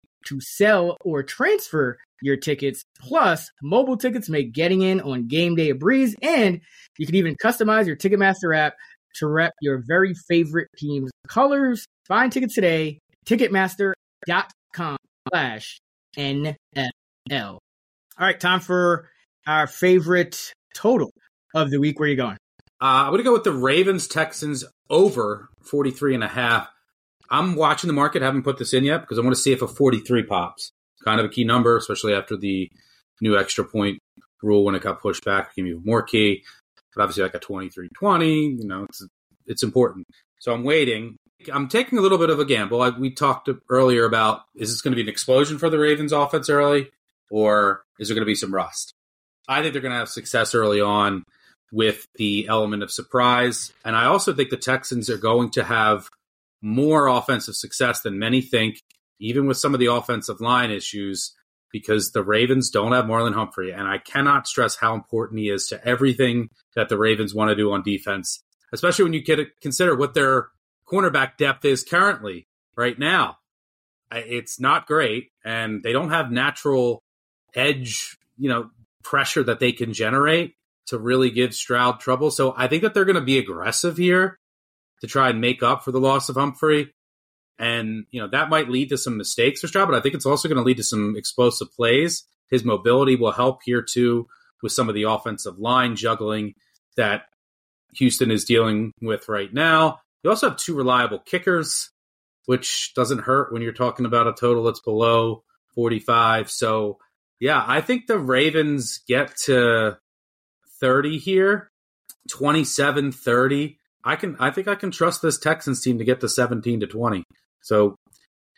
to sell or transfer your tickets. Plus, mobile tickets make getting in on game day a breeze, and you can even customize your Ticketmaster app to rep your very favorite team's colors. Find tickets today, ticketmaster.com slash NFL. All right, time for our favorite total of the week. Where are you going? Uh, I'm going to go with the Ravens Texans over 43 and a half. I'm watching the market. Haven't put this in yet because I want to see if a 43 pops. Kind of a key number, especially after the new extra point rule when it got pushed back. Became even more key. But obviously, like a 23 20, you know, it's it's important. So I'm waiting. I'm taking a little bit of a gamble. Like we talked earlier about, is this going to be an explosion for the Ravens offense early, or is there going to be some rust? I think they're going to have success early on with the element of surprise. And I also think the Texans are going to have more offensive success than many think, even with some of the offensive line issues, because the Ravens don't have Marlon Humphrey. And I cannot stress how important he is to everything that the Ravens want to do on defense, especially when you consider what their cornerback depth is currently right now. It's not great, and they don't have natural edge, you know, pressure that they can generate to really give Stroud trouble. So I think that they're going to be aggressive here to try and make up for the loss of Humphrey. And, you know, that might lead to some mistakes for Stroud, but I think it's also going to lead to some explosive plays. His mobility will help here too with some of the offensive line juggling that Houston is dealing with right now. You also have two reliable kickers, which doesn't hurt when you're talking about a total that's below 45. So, yeah, I think the Ravens get to 30 here, 27 30. I can I think I can trust this Texans team to get to 17 to 20. So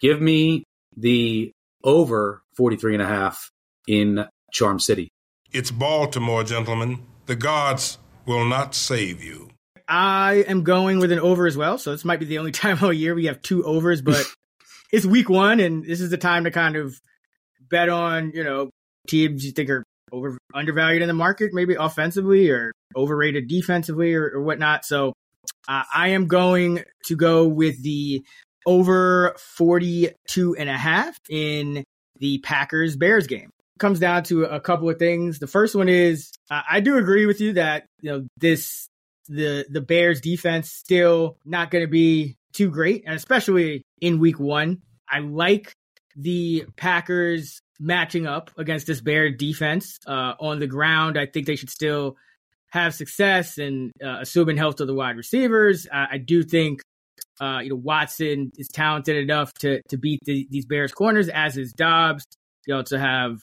give me the over 43 and a half in Charm City. It's Baltimore, gentlemen. The gods will not save you. I am going with an over as well. So this might be the only time all year we have two overs, but it's week one and this is the time to kind of bet on, you know, teams you think are over undervalued in the market, maybe offensively or overrated defensively or, or whatnot. So uh, I am going to go with the over 42 and a half in the Packers Bears game. It comes down to a couple of things. The first one is uh, I do agree with you that you know this the the Bears defense still not going to be too great, and especially in Week One. I like the Packers matching up against this Bear defense uh, on the ground. I think they should still have success and uh, assuming health of the wide receivers. I, I do think uh, you know Watson is talented enough to to beat the, these Bears corners, as is Doubs. You know to have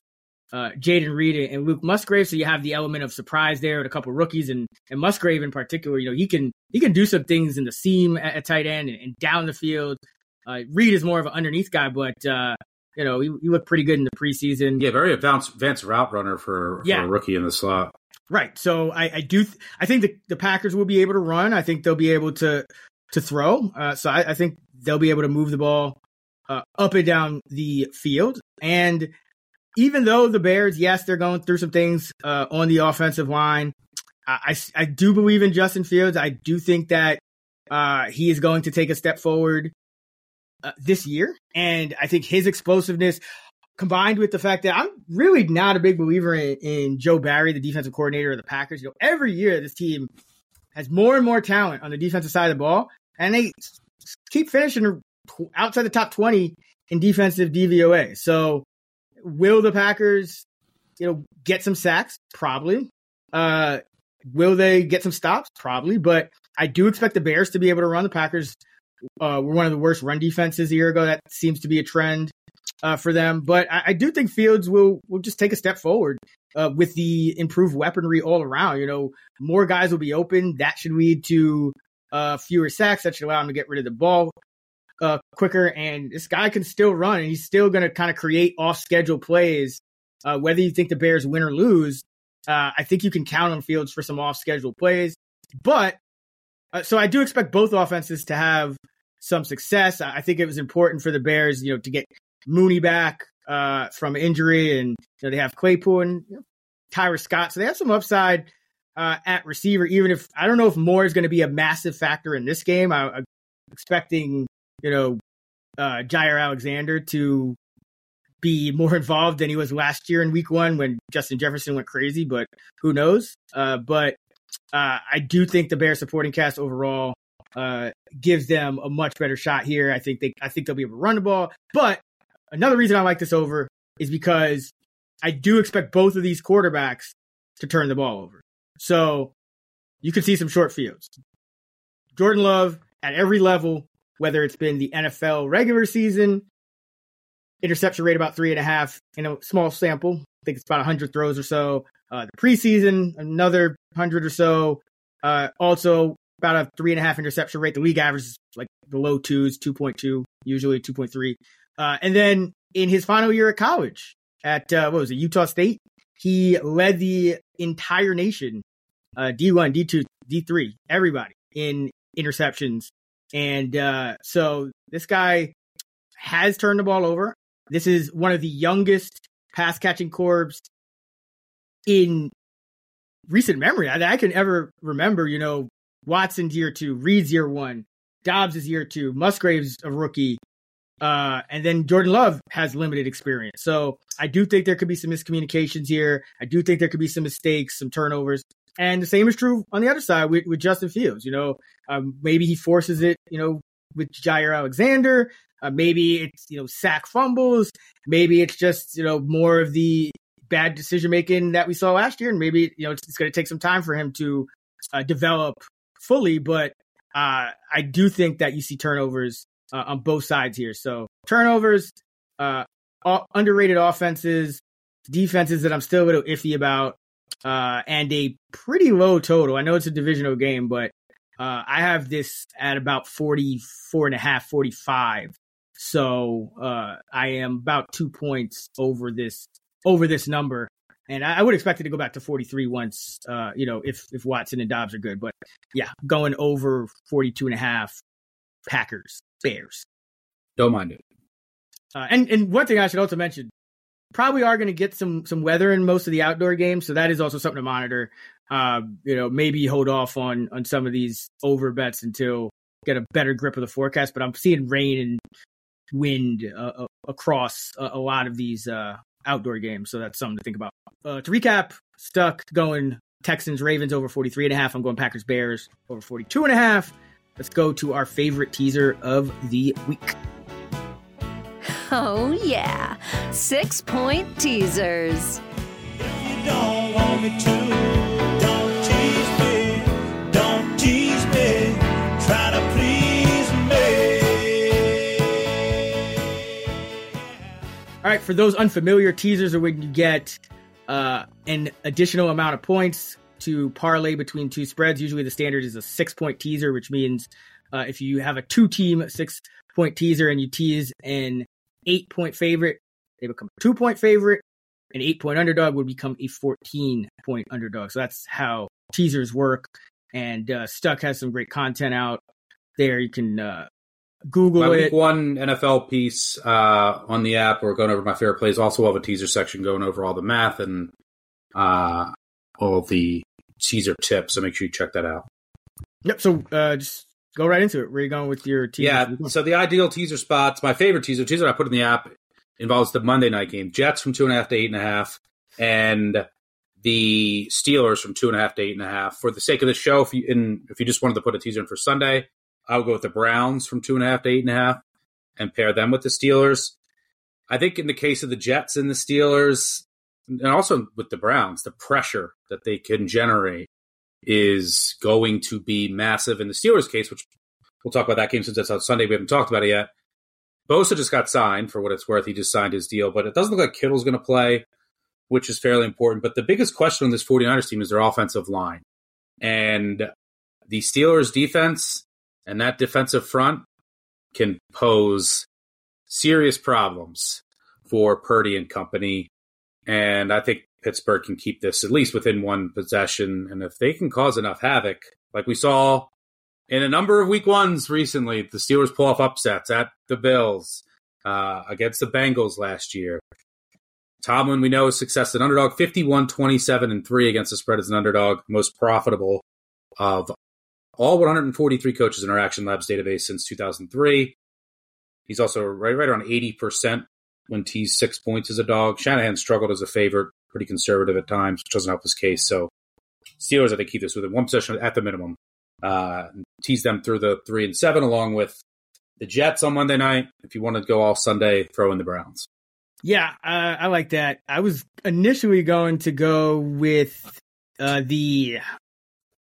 uh, Jayden Reed and Luke Musgrave, so you have the element of surprise there with a couple rookies and and Musgrave in particular. You know he can he can do some things in the seam at, at tight end and, and, down the field. Uh, Reed is more of an underneath guy, but uh, you know, he, he, looked pretty good in the preseason. Yeah, very advanced, advanced route runner for, yeah. for a rookie in the slot. Right. So I, I do. Th- I think the, the Packers will be able to run. I think they'll be able to to throw. Uh, so I, I, think they'll be able to move the ball uh, up and down the field. And even though the Bears, yes, they're going through some things uh, on the offensive line, I, I, I do believe in Justin Fields. I do think that uh, he is going to take a step forward uh, this year. And I think his explosiveness combined with the fact that I'm really not a big believer in, in, Joe Barry, the defensive coordinator of the Packers. You know, every year this team has more and more talent on the defensive side of the ball, and they keep finishing outside the top 20 in defensive DVOA. So, will the Packers, you know, get some sacks? Probably. Uh, will they get some stops? Probably. But I do expect the Bears to be able to run the Packers. Uh, we're one of the worst run defenses a year ago. That seems to be a trend uh, for them. But I, I, do think Fields will will just take a step forward uh, with the improved weaponry all around. You know, more guys will be open. That should lead to uh, fewer sacks. That should allow him to get rid of the ball uh, quicker. And this guy can still run, and he's still going to kind of create off schedule plays. Uh, whether you think the Bears win or lose, uh, I think you can count on Fields for some off schedule plays. But so I do expect both offenses to have some success. I think it was important for the Bears, you know, to get Mooney back uh, from injury, and you know, they have Claypool and you know, Scott, so they have some upside uh, at receiver. Even if I don't know if Moore is going to be a massive factor in this game, I, am expecting you know uh, Jaire Alexander to be more involved than he was last year in Week One when Justin Jefferson went crazy. But who knows? Uh, but uh, I do think the Bears supporting cast overall uh, gives them a much better shot here. I think they I think they'll be able to run the ball, but Another reason I like this over is because I do expect both of these quarterbacks to turn the ball over. So you could see some short fields. Jordan Love at every level, whether it's been the NFL regular season, interception rate about three and a half in a small sample. I think it's about 100 throws or so. Uh, the preseason, another 100 or so. Uh, also, about a three and a half interception rate. The league average is like the low twos, 2.2, usually 2.3. Uh, and then in his final year at college at, uh, what was it, Utah State, he led the entire nation, uh, D1, D2, D3, everybody in interceptions And uh, so this guy has turned the ball over. This is one of the youngest pass catching corps in recent memory that I can ever remember. You know, Watson's year two, Reed's year one, Doubs is year two, Musgrave's a rookie, uh, and then Jordan Love has limited experience. So I do think there could be some miscommunications here. I do think there could be some mistakes, some turnovers. And the same is true on the other side with, with Justin Fields. You know, um, maybe he forces it, you know, with Jaire Alexander. Uh, maybe it's, you know, sack fumbles. Maybe it's just, you know, more of the bad decision making that we saw last year. And maybe, you know, it's, it's going to take some time for him to uh, develop fully. But uh, I do think that you see turnovers uh, on both sides here. So turnovers, uh, underrated offenses, defenses that I'm still a little iffy about, uh, and a pretty low total. I know it's a divisional game, but uh, I have this at about 44 and a half, 45. So uh, I am about two points over this over this number. And I, would expect it to go back to 43 once, uh, you know, if, if Watson and Doubs are good. But yeah, going over 42 and a half, Packers, Bears. Don't mind it. Uh, and and one thing I should also mention, probably are going to get some some weather in most of the outdoor games, so that is also something to monitor. Uh, you know, maybe hold off on on some of these over bets until get a better grip of the forecast. But I'm seeing rain and wind uh, uh across a, a, lot of these uh, outdoor games, so that's something to think about. Uh, to recap, stuck going Texans Ravens over 43 and a half. I'm going Packers Bears over 42 and a half. Let's go to our favorite teaser of the week. Oh, yeah. Six point teasers. don't want me to, don't tease me. Don't tease me. Try to. All right, for those unfamiliar, teasers are when you get uh, an additional amount of points to parlay between two spreads. Usually the standard is a six point teaser, which means uh, if you have a two team six point teaser and you tease an eight point favorite, they become a two point favorite. An eight point underdog would become a 14 point underdog. So that's how teasers work. And uh, Stuck has some great content out there. You can uh, Google my it. Week one NFL piece uh, on the app. We're going over my favorite plays. Also, have a teaser section going over all the math and uh, all the teaser tip. So make sure you check that out. Yep. So uh, just go right into it. Where are you going with your teaser? Yeah. So the ideal teaser spots, my favorite teaser, teaser I put in the app involves the Monday night game. Jets from two and a half to eight and a half, and the Steelers from two and a half to eight and a half. For the sake of the show, if you in, if you just wanted to put a teaser in for Sunday, I would go with the Browns from two and a half to eight and a half, and pair them with the Steelers. I think in the case of the Jets and the Steelers, and also with the Browns, the pressure that they can generate is going to be massive in the Steelers' case, which we'll talk about that game since it's on Sunday. We haven't talked about it yet. Bosa just got signed for what it's worth. He just signed his deal, but it doesn't look like Kittle's going to play, which is fairly important. But the biggest question on this 49ers team is their offensive line. And the Steelers' defense and that defensive front can pose serious problems for Purdy and company. And I think Pittsburgh can keep this at least within one possession. And if they can cause enough havoc, like we saw in a number of week ones recently, the Steelers pull off upsets at the Bills, uh, against the Bengals last year. Tomlin, we know, is success an underdog 51 27 and 3 against the spread as an underdog, most profitable of all 143 coaches in our Action Labs database since 2003. He's also right, right around 80% when teased six points as a dog. Shanahan struggled as a favorite pretty conservative at times, which doesn't help his case. So Steelers, I think, keep this within one possession at the minimum. Uh, tease them through the three and seven, along with the Jets on Monday night. If you want to go all Sunday, throw in the Browns. Yeah, uh, I like that. I was initially going to go with uh, the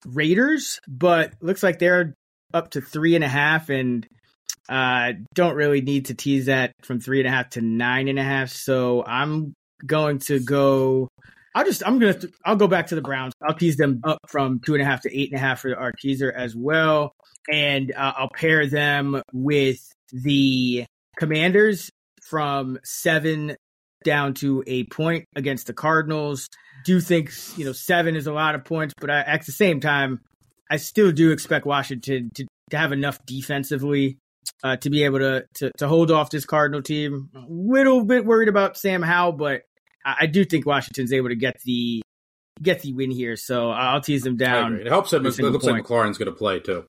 Raiders, but looks like they're up to three and a half, and uh, don't really need to tease that from three and a half to nine and a half. So I'm going to go. I'll just I'm gonna I'll go back to the Browns. I'll tease them up from two and a half to eight and a half for our teaser as well, and uh, I'll pair them with the Commanders from seven down to a point against the Cardinals. Do think you know seven is a lot of points, but I, at the same time, I still do expect Washington to to have enough defensively uh, to be able to, to to hold off this Cardinal team. A little bit worried about Sam Howell, but I, I do think Washington's able to get the get the win here. So I'll tease them down. It helps him. It looks point. like McLaurin's going to play too.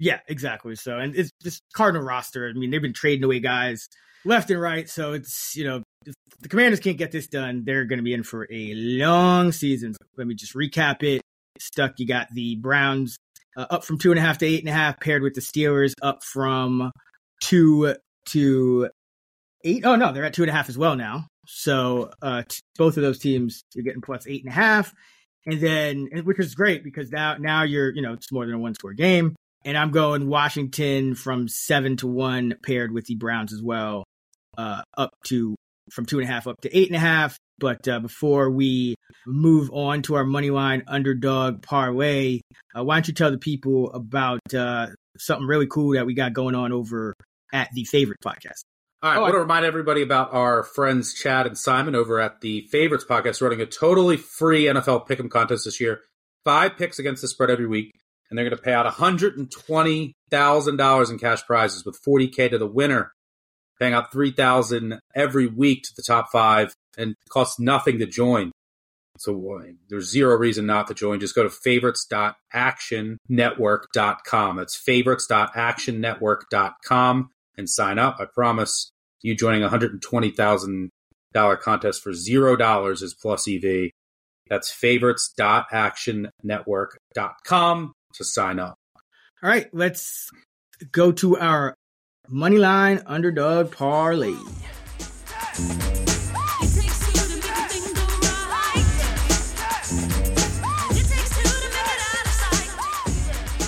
Yeah, exactly. So, and it's this Cardinal roster. I mean, they've been trading away guys left and right. So it's you know if the Commanders can't get this done, they're going to be in for a long season. Let me just recap it. Stuck. You got the Browns uh, up from two and a half to eight and a half, paired with the Steelers up from two to eight. Oh no, they're at two and a half as well now. So uh, t- both of those teams you're getting plus eight and a half, and then which is great because now now you're you know it's more than a one score game. And I'm going Washington from seven to one, paired with the Browns as well, uh, up to from two and a half up to eight and a half. But uh, before we move on to our money line underdog parlay, uh, why don't you tell the people about uh, something really cool that we got going on over at the Favorite Podcast? All right, Oh, I want to remind everybody about our friends Chad and Simon over at the Favorites podcast, running a totally free NFL Pick'em contest this year. Five picks against the spread every week, and they're going to pay out one hundred and twenty thousand dollars in cash prizes, with forty k to the winner, paying out three thousand every week to the top five, and costs nothing to join. So there's zero reason not to join. Just go to favorites.actionnetwork.com. That's favorites.actionnetwork.com and sign up. I promise you joining a $120,000 contest for $0 is plus EV. That's favorites.actionnetwork.com to sign up. All right, let's go to our money line underdog parlay.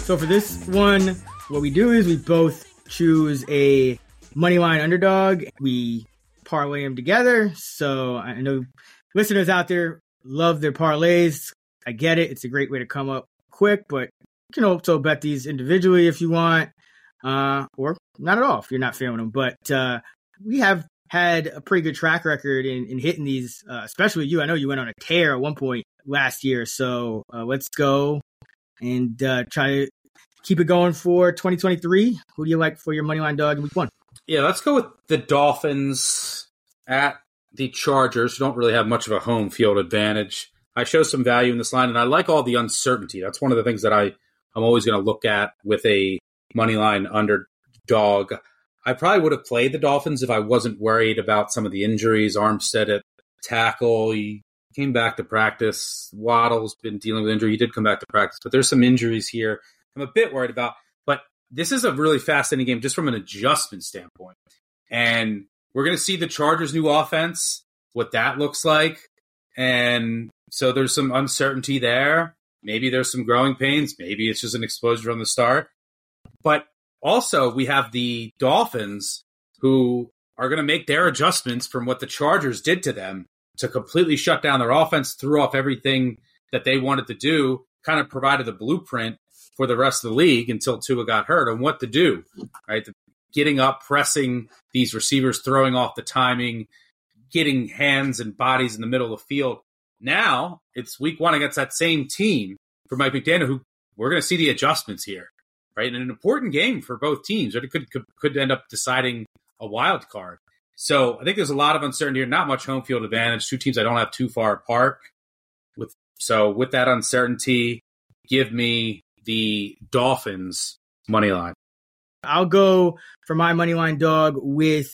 So for this one, what we do is we both choose a money line underdog. We parlay them together. So I know listeners out there love their parlays. I get it. It's a great way to come up quick, but you can also bet these individually if you want, uh, or not at all if you're not feeling them. But uh, we have had a pretty good track record in, in hitting these, uh, especially you. I know you went on a tear at one point last year. So uh, let's go and uh, try to keep it going for 2023. Who do you like for your money line dog in week one? Yeah, let's go with the Dolphins at the Chargers, who don't really have much of a home field advantage. I show some value in this line, and I like all the uncertainty. That's one of the things that I, I'm always going to look at with a money line underdog. I probably would have played the Dolphins if I wasn't worried about some of the injuries. Armstead at tackle, he came back to practice. Waddle's been dealing with injury. He did come back to practice, but there's some injuries here I'm a bit worried about. But this is a really fascinating game just from an adjustment standpoint. And we're going to see the Chargers' new offense, what that looks like. And so there's some uncertainty there. Maybe there's some growing pains. Maybe it's just an explosion from the start. But also, we have the Dolphins who are going to make their adjustments from what the Chargers did to them to completely shut down their offense, threw off everything that they wanted to do, kind of provided the blueprint for the rest of the league until Tua got hurt on what to do, right? The, getting up, pressing these receivers, throwing off the timing, getting hands and bodies in the middle of the field. Now it's week one against that same team for Mike McDaniel, who we're going to see the adjustments here, right? And an important game for both teams? It could, could, could end up deciding a wild card. So I think there's a lot of uncertainty here, not much home field advantage. Two teams I don't have too far apart. With so with that uncertainty, give me the Dolphins money line. I'll go for my money line dog with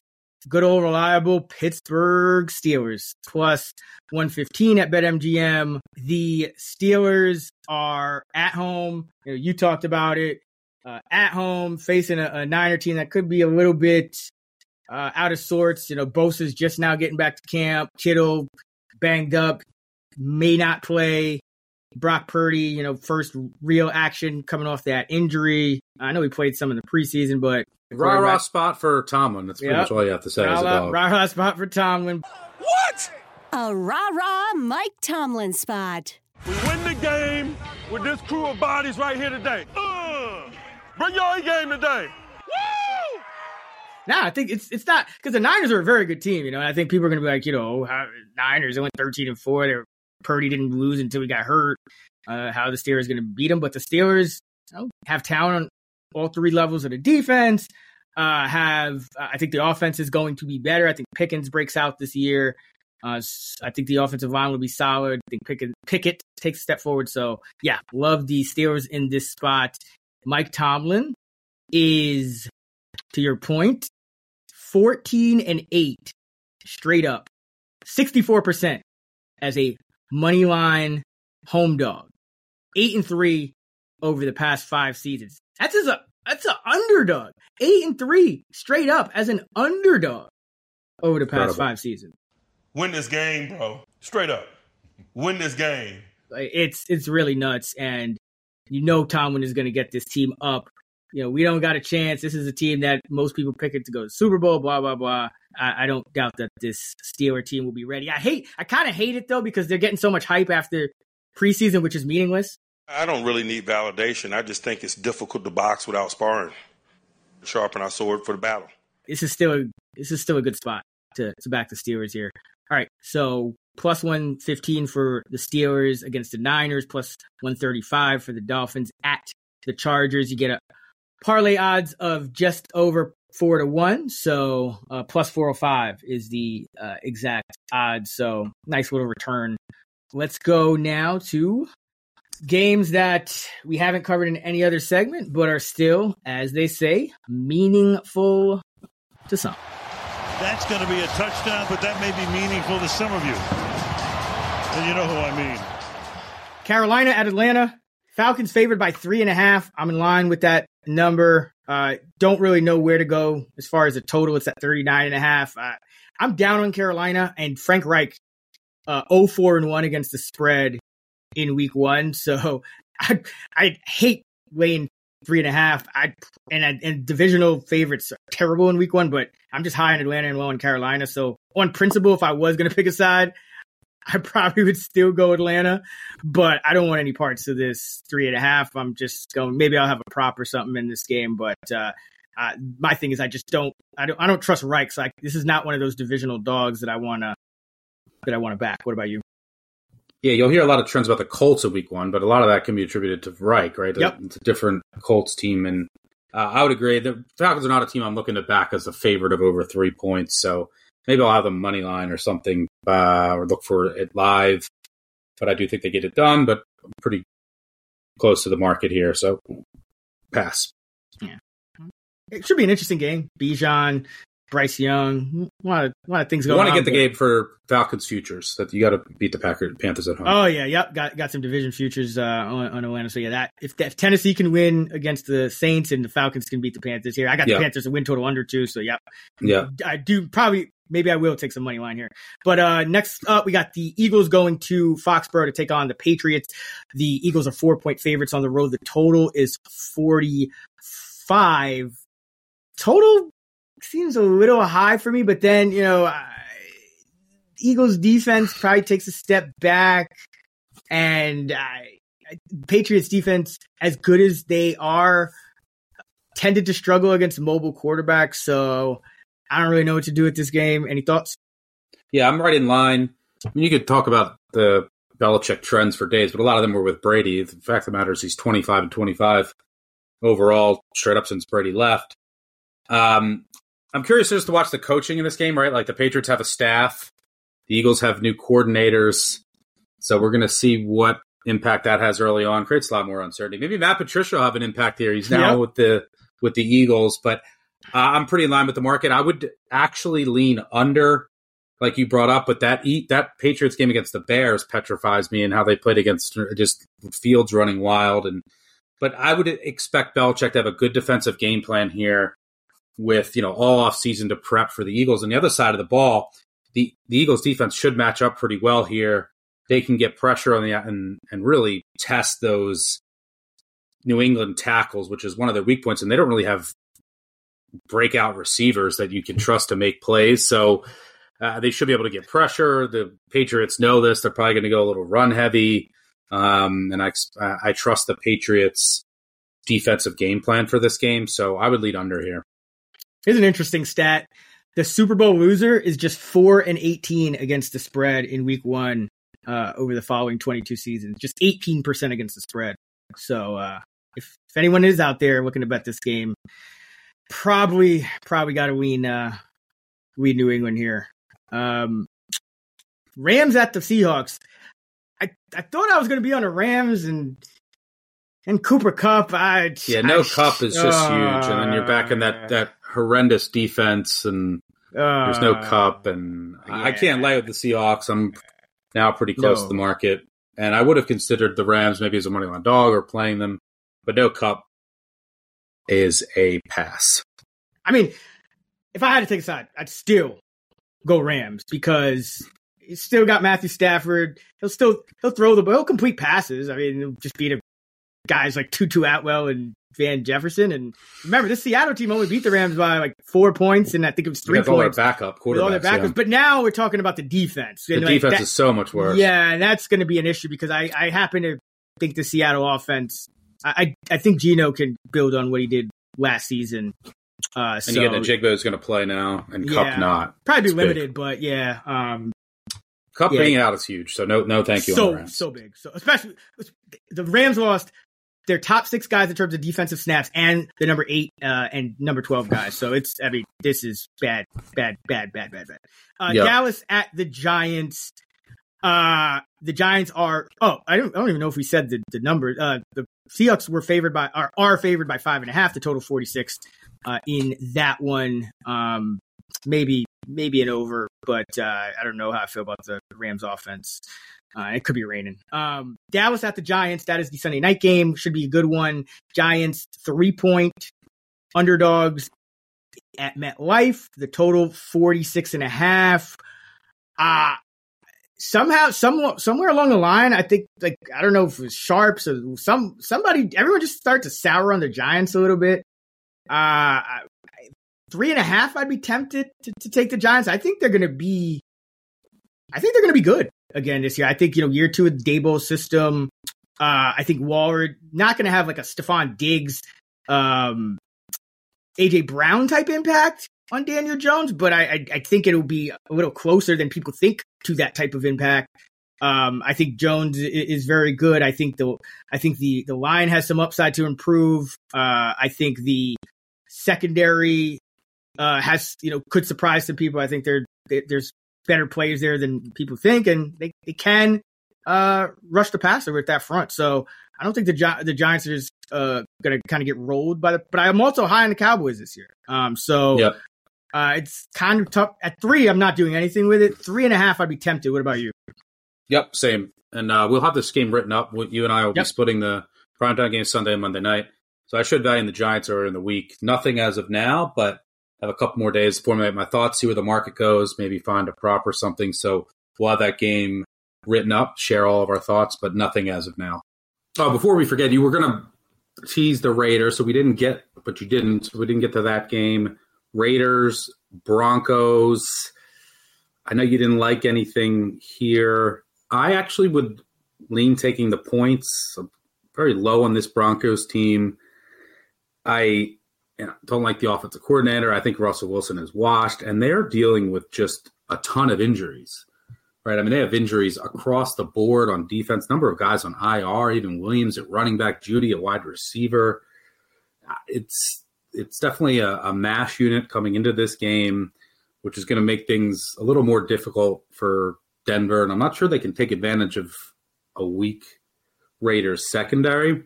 good old reliable Pittsburgh Steelers plus 115 at BetMGM. The Steelers are at home. You, know, you talked about it. Uh, at home, facing a, a Niner team that could be a little bit uh, out of sorts. You know, Bosa's just now getting back to camp. Kittle banged up, may not play. Brock Purdy, you know, first real action coming off that injury. I know he played some in the preseason, but Rah rah spot for Tomlin. That's pretty Yep. much all you have to say as a rah rah rah spot for Tomlin. What? A rah rah Mike Tomlin spot. We win the game with this crew of bodies right here today. Uh, bring your A game today. Woo! Nah, I think it's it's not because the Niners are a very good team, you know. And I think people are going to be like, you know, how, Niners they went thirteen and four. They're Purdy didn't lose until he got hurt. Uh, how the Steelers going to beat them? But the Steelers you know, have talent on all three levels of the defense. Uh, have I think the offense is going to be better. I think Pickens breaks out this year. Uh, I think the offensive line will be solid. I think Pickett, Pickett takes a step forward. So yeah, love the Steelers in this spot. Mike Tomlin is, to your point, 14 and 8 straight up, 64% as a money line home dog, 8 and 3 over the past five seasons. That's a that's an underdog. 8 and 3 straight up as an underdog over the past Incredible. five seasons. Win this game, bro. Straight up. Win this game. It's it's really nuts and you know Tomlin is going to get this team up you know, we don't got a chance. This is a team that most people pick it to go to Super Bowl, blah, blah, blah. I, I don't doubt that this Steeler team will be ready. I hate, I kind of hate it though, because they're getting so much hype after preseason, which is meaningless. I don't really need validation. I just think it's difficult to box without sparring. Sharpen our sword for the battle. This is still a, this is still a good spot to, to back the Steelers here. All right. So plus 115 for the Steelers against the Niners, plus 135 for the Dolphins at the Chargers. You get a parlay odds of just over four to one. So uh, plus 405 is the uh, exact odds. So nice little return. Let's go now to games that we haven't covered in any other segment, but are still, as they say, meaningful to some. That's going to be a touchdown, but that may be meaningful to some of you. And you know who I mean. Carolina at Atlanta. Falcons favored by three and a half. I'm in line with that number. Uh, don't really know where to go as far as the total. It's at 39 and a half. Uh, I'm down on Carolina and Frank Reich, uh, 4 and 1 against the spread in week one. So I, I hate laying three and a half. I and and divisional favorites are terrible in week one, but I'm just high on Atlanta and low on Carolina. So on principle, if I was going to pick a side, I probably would still go Atlanta, but I don't want any parts of this three and a half. I'm just going. Maybe I'll have a prop or something in this game, but uh, uh, my thing is I just don't. I don't. I don't trust Reich. Like this is not one of those divisional dogs that I want to that I want to back. What about you? Yeah, you'll hear a lot of trends about the Colts of Week One, but a lot of that can be attributed to Reich, right? Yep. It's a different Colts team, and uh, I would agree. The Falcons are not a team I'm looking to back as a favorite of over three points. So maybe I'll have them money line or something, uh, or look for it live. But I do think they get it done. But I'm pretty close to the market here, so pass. Yeah, it should be an interesting game. Bijan, Bryce Young, a lot of, a lot of things going. You want to get the game for Falcons futures that you got to beat the Packers Panthers at home. Oh yeah, yep. Got got some division futures uh, on, on Atlanta. So yeah, that if, if, Tennessee can win against the Saints and the Falcons can beat the Panthers here, I got the. Panthers a win total under two. So yep. Yeah, I do probably maybe I will take some money line here. But uh, next up, we got the Eagles going to Foxborough to take on the Patriots. The Eagles are four point favorites on the road. The total is 45. Total seems a little high for me, but then, you know, uh, Eagles defense probably takes a step back. And uh, Patriots defense, as good as they are, tended to struggle against mobile quarterbacks. So I don't really know what to do with this game. Any thoughts? Yeah, I'm right in line. I mean, you could talk about the Belichick trends for days, but a lot of them were with Brady. The fact of the matter is, he's 25 and 25 overall, straight up since Brady left. Um, I'm curious just to watch the coaching in this game, right? Like the Patriots have a staff, the Eagles have new coordinators, so we're going to see what impact that has early on. Creates a lot more uncertainty. Maybe Matt Patricia will have an impact here. He's now yep. with the with the Eagles, but uh, I'm pretty in line with the market. I would actually lean under, like you brought up, but that eat that Patriots game against the Bears petrifies me and how they played against Justin Fields running wild. And but I would expect Belichick to have a good defensive game plan here, with you know all off season to prep for the Eagles. And the other side of the ball, the the Eagles defense should match up pretty well here. They can get pressure on the and and really test those New England tackles, which is one of their weak points, and they don't really have breakout receivers that you can trust to make plays. So uh, they should be able to get pressure. The Patriots know this; they're probably going to go a little run heavy, um, and I I trust the Patriots' defensive game plan for this game. So I would lead under here. Here's an interesting stat: the Super Bowl loser is just four and eighteen against the spread in Week One uh, over the following 22 seasons, just 18 percent against the spread. So uh, if, if anyone is out there looking to bet this game, probably probably got to wean uh, wean New England here. Um, Rams at the Seahawks. I I thought I was going to be on the Rams and and Cooper Kupp. I yeah, no I, Kupp is just uh, huge, and then you're back in that that horrendous defense, and uh, there's no Kupp and yeah. I can't lay with the Seahawks. I'm now pretty close no. to the market, and I would have considered the Rams maybe as a money line dog or playing them, but no Kupp is a pass. I mean, if I had to take a side, I'd still go Rams because he's still got Matthew Stafford. He'll still he'll throw the ball. he'll complete passes. I mean, he'll just beat a guys like Tutu Atwell and Van Jefferson. And remember, this Seattle team only beat the Rams by like four points, and I think it was three points. All their backup quarterbacks. All their backups. Yeah. But now we're talking about the defense. The like defense that, is so much worse. Yeah, and that's going to be an issue because I, I happen to think the Seattle offense. I, I think Geno can build on what he did last season. Uh, and so, you get Njigba is going to play now, and yeah, not. Probably be limited, big. but yeah. Um, Kupp yeah. being out is huge. So no, no, thank you. So so big. So especially the Rams lost their top six guys in terms of defensive snaps and the number eight uh, and number 12 guys. So it's, I mean, this is bad, bad, bad, bad, bad, bad. Uh, yep. Dallas at the Giants. Uh, the Giants are, oh, I don't, I don't even know if we said the, the number. Uh, the Seahawks were favored by, are, are favored by five and a half, the total 46 uh, in that one. Um, maybe, maybe an over, but uh, I don't know how I feel about the Rams offense. Uh, it could be raining. Um, Dallas at the Giants. That is the Sunday night game. Should be a good one. Giants three point underdogs at MetLife. The total 46 and a half. Uh, somehow, some, somewhere along the line, I think, like, I don't know if it was Sharps or some, somebody, everyone just started to sour on the Giants a little bit. Uh, three and a half, I'd be tempted to, to take the Giants. I think they're going to be, I think they're going to be good again this year. I think, you know, year two of the Daboll system. Uh, I think Waller not going to have like a Stefon Diggs, um, AJ Brown type impact on Daniel Jones, but I, I, I think it'll be a little closer than people think to that type of impact. Um, I think Jones is very good. I think the I think the the line has some upside to improve. Uh, I think the secondary uh, has you know could surprise some people. I think there there's better players there than people think, and they, they can uh, rush the passer with that front. So I don't think the Gi- the Giants are just uh, going to kind of get rolled by the. But I'm also high on the Cowboys this year. Um, so yep. uh, it's kind of tough. At three, I'm not doing anything with it. Three and a half, I'd be tempted. What about you? Yep, same. And uh, we'll have this game written up. You and I will yep. be splitting the primetime game Sunday and Monday night. So I should value in the Giants earlier in the week. Nothing as of now, but have a couple more days to formulate my thoughts, see where the market goes, maybe find a prop or something. So we'll have that game written up, share all of our thoughts, but nothing as of now. Oh, before we forget, you were going to tease the Raiders, so we didn't get, but you didn't. We didn't get to that game. Raiders, Broncos. I know you didn't like anything here. I actually would lean taking the points. very low on this Broncos team. I know, don't like the offensive coordinator. I think Russell Wilson is washed, and they're dealing with just a ton of injuries. Right? I mean, they have injuries across the board on defense. Number of guys on IR, even Williams at running back, Jeudy at wide receiver. It's it's definitely a, a mash unit coming into this game, which is going to make things a little more difficult for Denver. And I'm not sure they can take advantage of a weak Raiders secondary.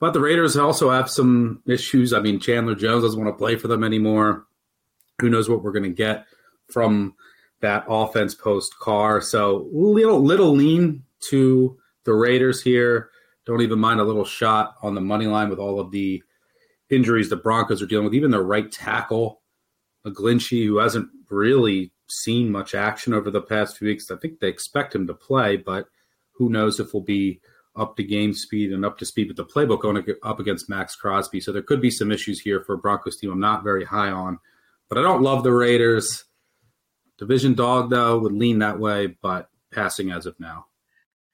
But the Raiders also have some issues. I mean, Chandler Jones doesn't want to play for them anymore. Who knows what we're going to get from that offense post Carr? So little little lean to the Raiders here. Don't even mind a little shot on the money line with all of the injuries the Broncos are dealing with. Even their right tackle, McGlinchey, who hasn't really seen much action over the past few weeks. I think they expect him to play, but who knows if we'll be up to game speed and up to speed with the playbook going up against Maxx Crosby. So there could be some issues here for Broncos team. I'm not very high on, but I don't love the Raiders. Division dog though would lean that way, but passing as of now.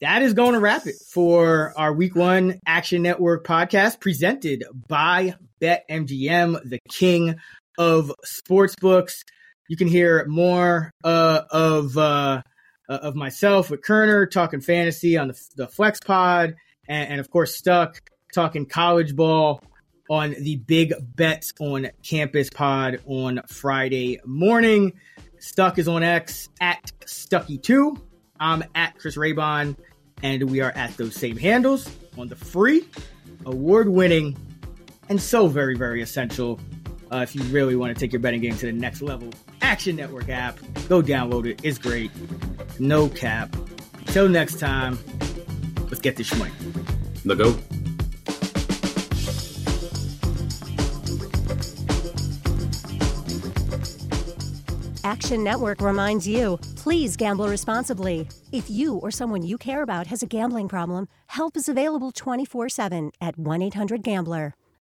That is going to wrap it for our week one Action Network podcast presented by BetMGM, the king of sports books. You can hear more uh, of uh, uh, of myself with Koerner talking fantasy on the, the Flex Pod, and, and, of course Stuck talking college ball on the Big Bets on Campus pod on Friday morning. Stuck is on X at Stuckey2. I'm at Chris Raybon, and we are at those same handles on the free, award winning, and so very, very essential. Uh, if you really want to take your betting game to the next level, Action Network app. Go download it. It's great. No cap. Till next time, let's get this money. The go. Action Network reminds you please gamble responsibly. If you or someone you care about has a gambling problem, help is available 24 7 at 1 800 Gambler.